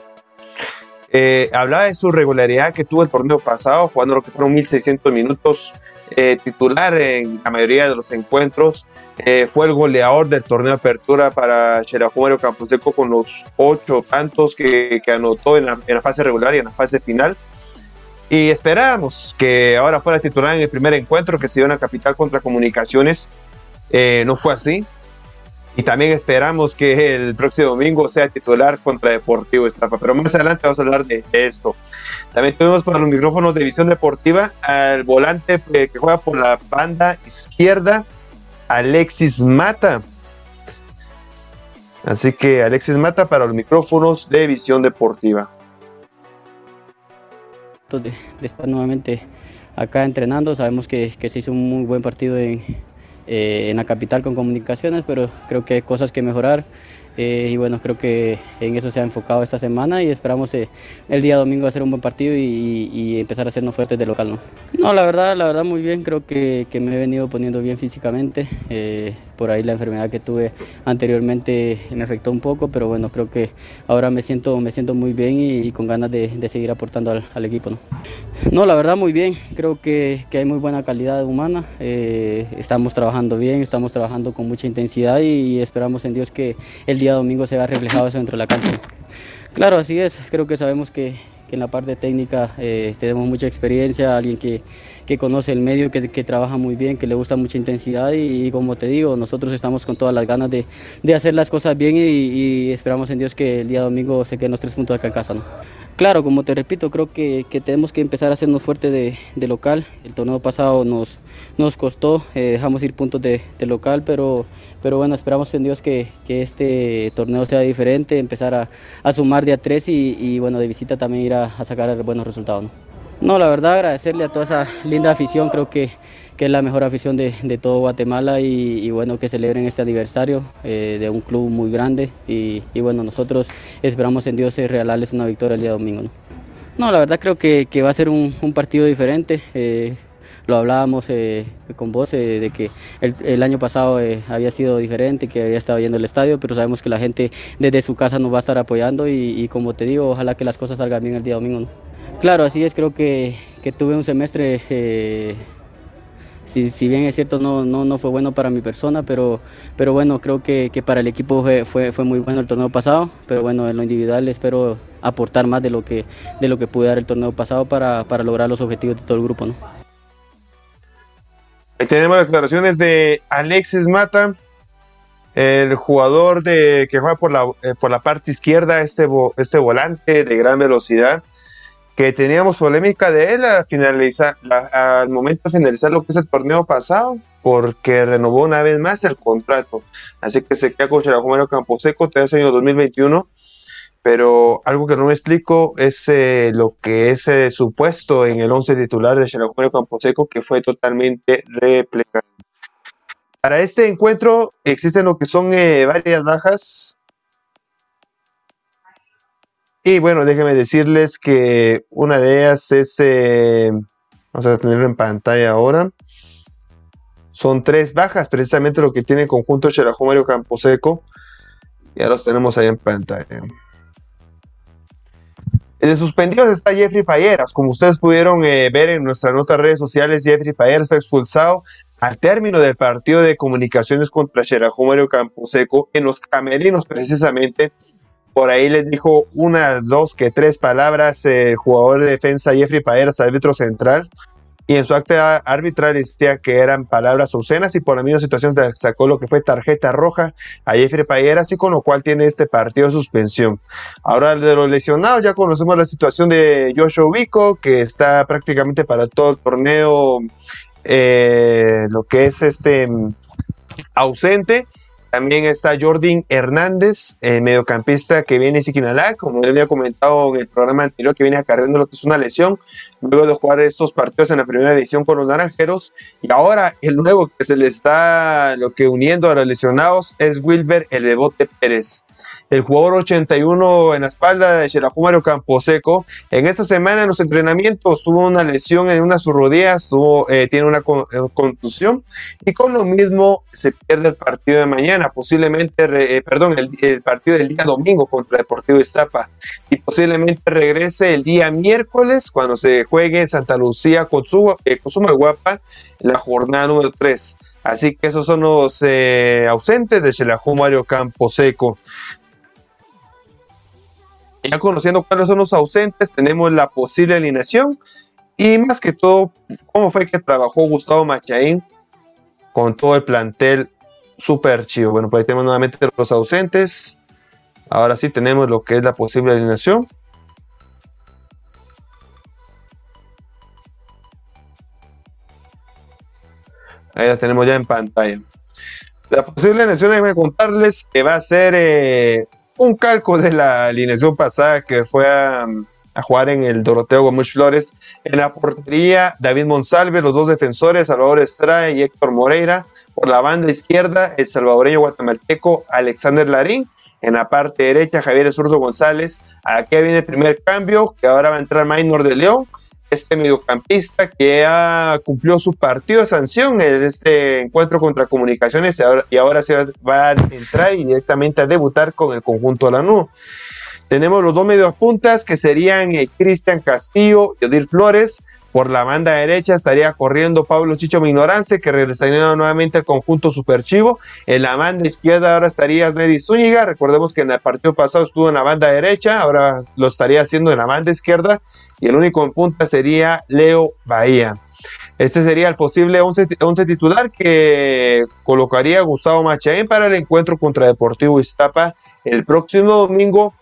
Eh, hablaba de su regularidad que tuvo el torneo pasado, jugando lo que fueron 1600 minutos eh, titular en la mayoría de los encuentros. Eh, fue el goleador del torneo de apertura para Xerajú Mario Camposeco con los ocho tantos que, que anotó en la, en la, fase regular y en la fase final. Y esperábamos que ahora fuera titular en el primer encuentro que se dio en la capital contra Comunicaciones eh, no fue así. Y también esperamos que el próximo domingo sea titular contra Deportivo Estapa. Pero más adelante vamos a hablar de esto. También tuvimos para los micrófonos de Visión Deportiva al volante eh, que juega por la banda izquierda, Alexis Mata. Así que Alexis Mata para los micrófonos de Visión Deportiva. De, estar nuevamente acá entrenando, sabemos que se hizo un muy buen partido en, eh, en la capital con comunicaciones, pero creo que hay cosas que mejorar. Eh, y bueno, creo que en eso se ha enfocado esta semana y esperamos eh, el día domingo hacer un buen partido y, empezar a hacernos fuertes de local. ¿no? no, la verdad, la verdad muy bien, creo que, me he venido poniendo bien físicamente. por ahí la enfermedad que tuve anteriormente me afectó un poco, pero bueno, creo que ahora me siento, me siento muy bien y, con ganas de, seguir aportando al, equipo. ¿no? no, la verdad muy bien, creo que, que hay muy buena calidad humana, estamos trabajando bien, estamos trabajando con mucha intensidad y esperamos en Dios que el día domingo se vea reflejado eso dentro de la cancha. Claro, así es, creo que sabemos que, que en la parte técnica eh, tenemos mucha experiencia, alguien que, que conoce el medio, que, que, trabaja muy bien, que le gusta mucha intensidad y, como te digo, nosotros estamos con todas las ganas de, de hacer las cosas bien y, y, esperamos en Dios que el día domingo se queden los tres puntos acá en casa. ¿no? Claro, como te repito, creo que, que tenemos que empezar a hacernos fuerte de, de, local. El torneo pasado nos, nos costó, eh, dejamos ir puntos de, local, pero, pero bueno, esperamos en Dios que, que este torneo sea diferente, empezar a, a sumar de a tres y, y, bueno, de visita también ir a, a sacar buenos resultados. ¿no? no, la verdad agradecerle a toda esa linda afición, creo que que es la mejor afición de, de todo Guatemala y, y, bueno, que celebren este aniversario eh, de un club muy grande y, y, bueno, nosotros esperamos en Dios regalarles una victoria el día domingo. ¿no? no la verdad creo que, que, va a ser un, un partido diferente. Eh, lo hablábamos eh, con vos eh, de que el, año pasado eh, había sido diferente, que había estado yendo al estadio, pero sabemos que la gente desde su casa nos va a estar apoyando y, como te digo, ojalá que las cosas salgan bien el día domingo. Claro, así es, creo que, que tuve un semestre si, si, bien es cierto no, no, no, fue bueno para mi persona, pero, pero bueno, creo que, que para el equipo fue, fue, muy bueno el torneo pasado, pero bueno, en lo individual espero aportar más de lo que, de lo que pude dar el torneo pasado para, para lograr los objetivos de todo el grupo. Tenemos declaraciones de Alexis Mata, el jugador de, que juega por la, eh, por la parte izquierda, este, este volante de gran velocidad, que teníamos polémica de él al, finalizar, al momento de finalizar lo que es el torneo pasado, porque renovó una vez más el contrato. Así que se queda con Campo Camposeco hasta el año 2021. Pero algo que no me explico es eh, lo que es eh, supuesto en el 11 titular de Campo Camposeco, que fue totalmente replicado. Para este encuentro existen lo que son eh, varias bajas. Y bueno, déjenme decirles que una de ellas es, vamos a tenerlo en pantalla ahora. Son tres bajas, precisamente lo que tiene el conjunto Xerajú Mario Camposeco. Ya los tenemos ahí en pantalla. En suspendidos está Jeffrey Falleras. Como ustedes pudieron eh, ver en nuestras notas redes sociales, Jeffrey Falleras fue expulsado al término del partido de comunicaciones contra Xerajú Mario Camposeco, en los camerinos precisamente, por ahí les dijo unas dos que tres palabras el jugador de defensa Jeffrey Paeras, árbitro central, y en su acta arbitral decía que eran palabras obscenas y por la misma situación sacó lo que fue tarjeta roja a Jeffrey Payeras y con lo cual tiene este partido suspensión. Ahora de los lesionados ya conocemos la situación de Joshua Vico que está prácticamente para todo el torneo eh, lo que es este mm, ausente. También está Jordan Hernández, el mediocampista que viene Siquinalá, como ya había comentado en el programa anterior, que viene acarreando lo que es una lesión, luego de jugar estos partidos en la primera división con los naranjeros. Y ahora el nuevo que se le está lo que uniendo a los lesionados es Wilber El Bebote Pérez el jugador 81 en la espalda de Xerajú Mario Camposeco. En esta semana en los entrenamientos tuvo una lesión en una de sus rodillas, tuvo, eh, tiene una eh, contusión y con lo mismo se pierde el partido de mañana, posiblemente, eh, perdón, el, partido del día domingo contra Deportivo Iztapa y posiblemente regrese el día miércoles cuando se juegue en Santa Lucía con su, Suma Guapa la jornada número 3. Así que esos son los ausentes de Xelajú Mario Camposeco. Ya conociendo cuáles son los ausentes, tenemos la posible alineación y más que todo, cómo fue que trabajó Gustavo Machaín con todo el plantel súper chido. Bueno, pues ahí tenemos nuevamente los ausentes. Ahora sí tenemos lo que es la posible alineación. Ahí la tenemos ya en pantalla. La posible alineación, déjenme contarles que va a ser eh, un calco de la alineación pasada que fue a, jugar en el Doroteo Gómez Flores. En la portería, David Monsalve, los dos defensores, Salvador Estrada y Héctor Moreira. Por la banda izquierda, el salvadoreño guatemalteco Alexander Larín. En la parte derecha, Javier Zurdo González. Aquí viene el primer cambio, que ahora va a entrar Maynor de León este mediocampista que ha cumplió su partido de sanción en este encuentro contra Comunicaciones y ahora, se va a entrar y directamente a debutar con el conjunto de la NU. Tenemos los dos medios puntas que serían eh, Cristian Castillo y Odil Flores. Por la banda derecha estaría corriendo Pablo Chicho Mignorance, que regresaría nuevamente al conjunto Superchivo. En la banda izquierda ahora estaría Neri Zúñiga. Recordemos que en el partido pasado estuvo en la banda derecha, ahora lo estaría haciendo en la banda izquierda y el único en punta sería Leo Bahía. Este sería el posible 11, titular que colocaría Gustavo Machaín para el encuentro contra Deportivo Iztapa el próximo domingo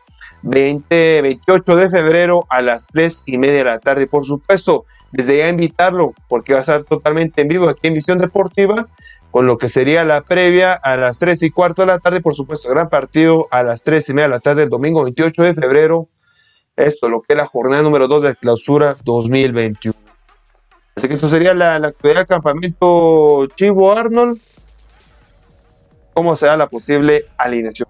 20, 28 de febrero a las 3 y media de la tarde. Por supuesto, desde ya invitarlo porque va a estar totalmente en vivo aquí en Visión Deportiva con lo que sería la previa a las 3 y cuarto de la tarde. Por supuesto, gran partido a las 3 y media de la tarde el domingo 28 de febrero esto, lo que es la jornada número 2 de clausura 2021. Así que esto sería la, la actualidad del campamento Chivo Arnold. ¿Cómo se da la posible alineación?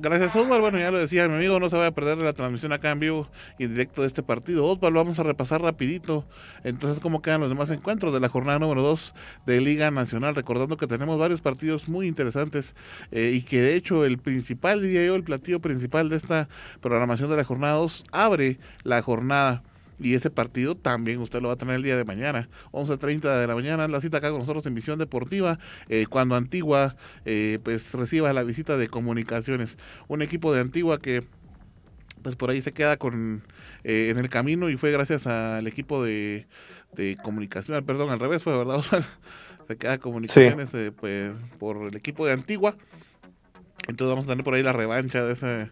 Gracias, Osvaldo. Bueno, ya lo decía mi amigo, no se vaya a perder la transmisión acá en vivo y directo de este partido. Osvaldo, vamos a repasar rapidito. Entonces, ¿cómo quedan los demás encuentros de la jornada número 2 de Liga Nacional? Recordando que tenemos varios partidos muy interesantes eh, y que de hecho el principal, diría yo, el platillo principal de esta programación de la jornada 2 abre la jornada y ese partido también usted lo va a tener el día de mañana, 11.30 de la mañana, la cita acá con nosotros en Visión Deportiva, eh, cuando Antigua eh, pues reciba la visita de Comunicaciones. Un equipo de Antigua que pues por ahí se queda con eh, en el camino y fue gracias al equipo de, de comunicación, perdón, al revés fue, ¿verdad? [LAUGHS] Se queda comunicaciones eh, pues, por el equipo de Antigua. Entonces vamos a tener por ahí la revancha de ese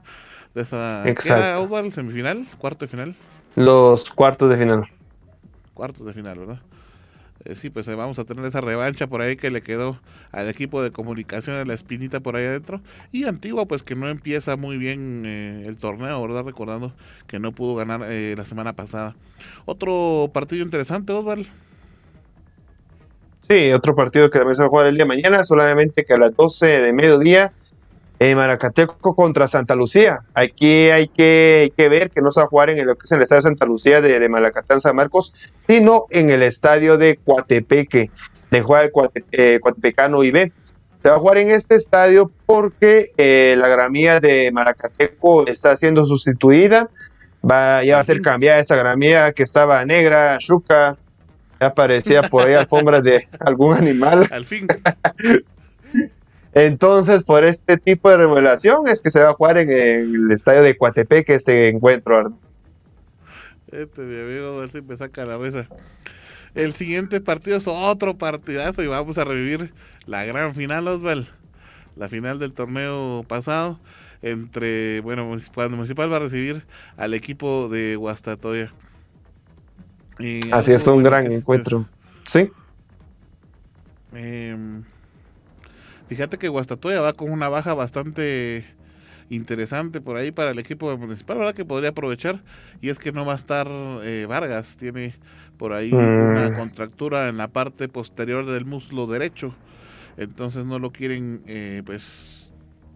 de esa ¿qué era Oswald? semifinal, cuarto de final. Los cuartos de final. Cuartos de final, ¿verdad? Eh, sí, pues eh, vamos a tener esa revancha por ahí que le quedó al equipo de comunicaciones la espinita por ahí adentro. Y Antigua, pues que no empieza muy bien eh, el torneo, ¿verdad? Recordando que no pudo ganar la semana pasada. Otro partido interesante, Osval. Sí, otro partido que también se va a jugar el día de mañana, solamente que a las 12 de mediodía en Maracateco contra Santa Lucía. Aquí hay que, que, ver que no se va a jugar en lo que es el estadio de Santa Lucía de, de Malacatán San Marcos, sino en el estadio de Coatepeque, de juega el Cuate, eh, Coatepecano IB. Se va a jugar en este estadio porque eh, la gramía de Maracateco está siendo sustituida. Va, ya va a ser cambiada esa gramía que estaba negra, chuca, ya parecía por ahí [LAUGHS] alfombras de algún animal. Al fin. [LAUGHS] Entonces, por este tipo de remodelación es que se va a jugar en el estadio de Coatepeque este encuentro. Este, mi amigo, a ver si me saca la mesa. El siguiente partido es otro partidazo y vamos a revivir la gran final, Osval. La final del torneo pasado entre, bueno, Municipal, Municipal va a recibir al equipo de Guastatoya. Así es, un gran encuentro. Sí. Eh, Fíjate que Guastatoya va con una baja bastante interesante por ahí para el equipo municipal, ¿verdad? Que podría aprovechar. Y es que no va a estar eh, Vargas, tiene por ahí una mm. contractura en la parte posterior del muslo derecho. Entonces no lo quieren, eh, pues,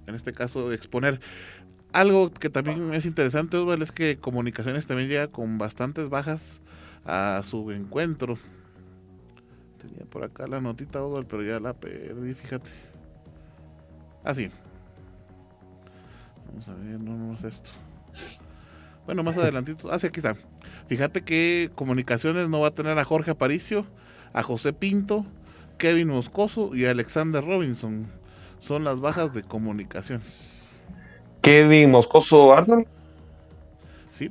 en este caso, exponer. Algo que también es interesante, Osvaldo, es que Comunicaciones también llega con bastantes bajas a su encuentro. Tenía por acá la notita, Osvaldo, pero ya la perdí, fíjate. Así. Vamos a ver, no, no es esto. Bueno, más [LAUGHS] adelantito. Ah, sí, aquí está. Fíjate que Comunicaciones no va a tener a Jorge Aparicio, a José Pinto, Kevin Moscoso y Alexander Robinson. Son las bajas de Comunicaciones. Kevin Moscoso Arnold. Sí.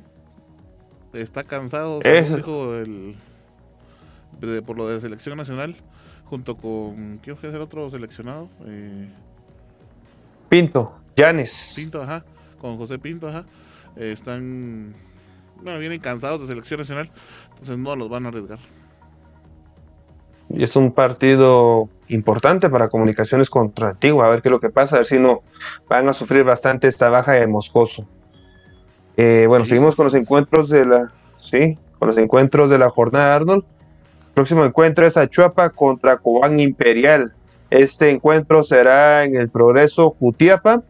Está cansado, dijo el, por lo de selección nacional, junto con. ¿Quién es el otro seleccionado? Eh, Pinto, Llanes. Pinto, ajá, con José Pinto, ajá. Eh, están, bueno, vienen cansados de selección nacional, entonces no los van a arriesgar. Y es un partido importante para comunicaciones contra Antigua, a ver qué es lo que pasa, a ver si no van a sufrir bastante esta baja de Moscoso. Eh, bueno, seguimos con los encuentros de la, sí, con los encuentros de la jornada Arnold. El próximo encuentro es Achuapa contra Cobán Imperial. Este encuentro será en el Progreso Jutiapa.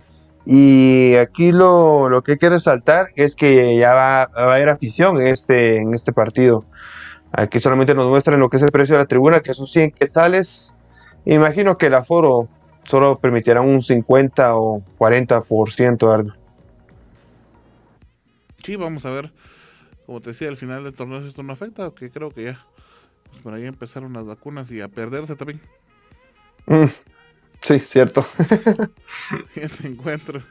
Y aquí lo, lo que hay que resaltar es que ya va, a haber afición en este, en este partido. Aquí solamente nos muestran lo que es el precio de la tribuna, que son 100 quetzales. Imagino que el aforo solo permitirá un 50 o 40%, Ardo. Sí, vamos a ver. Como te decía, al final del torneo esto no afecta, que creo que ya pues, por ahí empezaron las vacunas y a perderse también. Mm, sí, cierto. [LAUGHS] Este encuentro.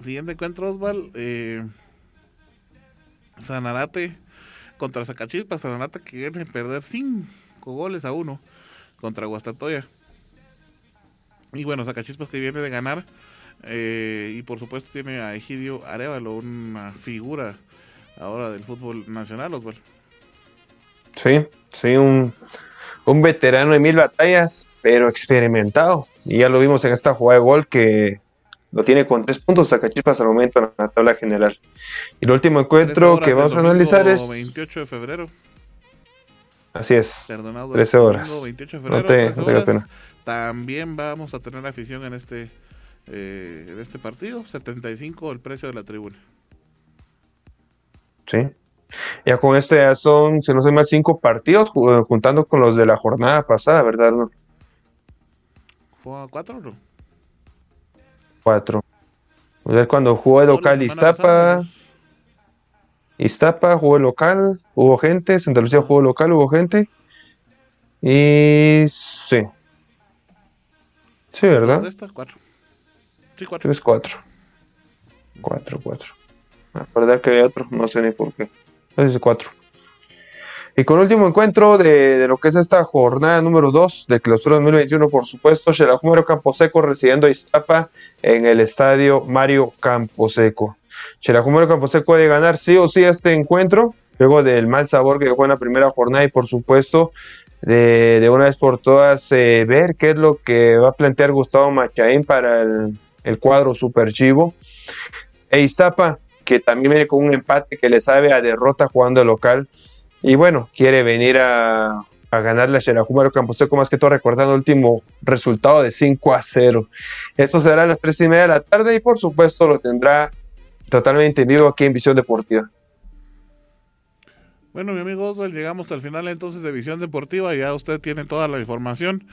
Siguiente encuentro, Osval. Eh, Sanarate contra Zacachispa. Sanarate que quiere perder 5 goles a 1 contra Guastatoya. Y bueno, Zacachispas que viene de ganar. Eh, y por supuesto tiene a Egidio Arevalo, una figura ahora del fútbol nacional, Osval. Sí, sí, un, veterano de mil batallas, pero experimentado. Y ya lo vimos en esta jugada de gol que lo tiene con tres puntos a Cachispas al momento en la tabla general. Y el último encuentro que vamos a analizar es. 28 de febrero. Así es. 13 horas. no te, pena. También vamos a tener afición en este, eh, en este partido. 75 el precio de la tribuna. Sí. Ya con esto ya son, si no sé más, cinco partidos juntando con los de la jornada pasada, ¿verdad? ¿Fue a cuatro o no? Cuatro. ver cuando jugó el local Iztapa. Iztapa jugó el local, hubo gente. Santa Lucía jugó local, hubo gente. Y sí. Sí, ¿verdad? cuatro. Sí, cuatro. Es cuatro. Cuatro, cuatro. La verdad que hay otro, no sé ni por qué. Es. Y con último encuentro de, de, lo que es esta jornada número 2 de clausura 2021, por supuesto, Xelajú Camposeco recibiendo a Iztapa en el estadio Mario Camposeco. Xelajú Camposeco de ganar sí o sí este encuentro, luego del mal sabor que dejó en la primera jornada y por supuesto de, de una vez por todas eh, ver qué es lo que va a plantear Gustavo Machaín para el, el cuadro super chivo. E Iztapa, que también viene con un empate que le sabe a derrota jugando local y bueno, quiere venir a, a ganarle a Xelajú Mario Camposeco, más que todo recordando el último resultado de 5 a 0. Esto será a las 3 y media de la tarde y por supuesto lo tendrá totalmente en vivo aquí en Visión Deportiva. Bueno, mi amigo Oswald, llegamos al final entonces de Visión Deportiva, ya usted tiene toda la información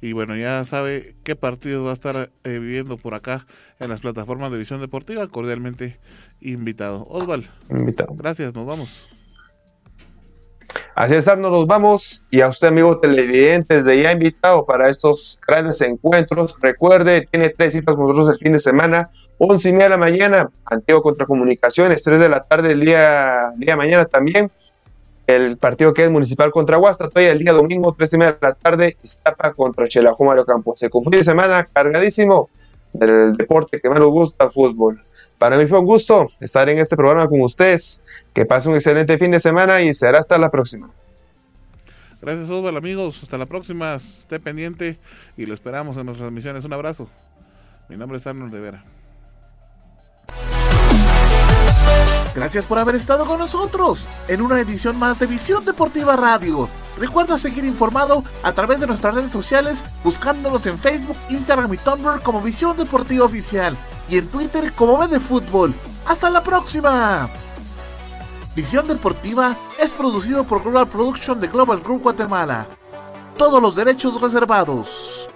y bueno, ya sabe qué partidos va a estar eh, viviendo por acá en las plataformas de Visión Deportiva, cordialmente invitado. Oswald, invitado. gracias, nos vamos. Así es, nos vamos. Y a usted, amigo televidente, desde ya invitado para estos grandes encuentros. Recuerde, tiene tres citas con nosotros el fin de semana. Once y media de la mañana, Antiguo contra Comunicaciones. Tres de la tarde el día, el día mañana también. El partido que es Municipal contra Guastatoya. El día domingo, tres y media de la tarde, Iztapa contra Chelajú Mario Campos. Se fin de semana cargadísimo del deporte que más nos gusta, fútbol. Para mí fue un gusto estar en este programa con ustedes. Que pase un excelente fin de semana y será hasta la próxima. Gracias, Osval, amigos. Hasta la próxima. Esté pendiente y lo esperamos en nuestras transmisiones. Un abrazo. Mi nombre es Arnold de Vera. Gracias por haber estado con nosotros en una edición más de Visión Deportiva Radio. Recuerda seguir informado a través de nuestras redes sociales buscándonos en Facebook, Instagram y Tumblr como Visión Deportiva Oficial y en Twitter como Vende Fútbol. ¡Hasta la próxima! Visión Deportiva es producido por Global Production de Global Group Guatemala. Todos los derechos reservados.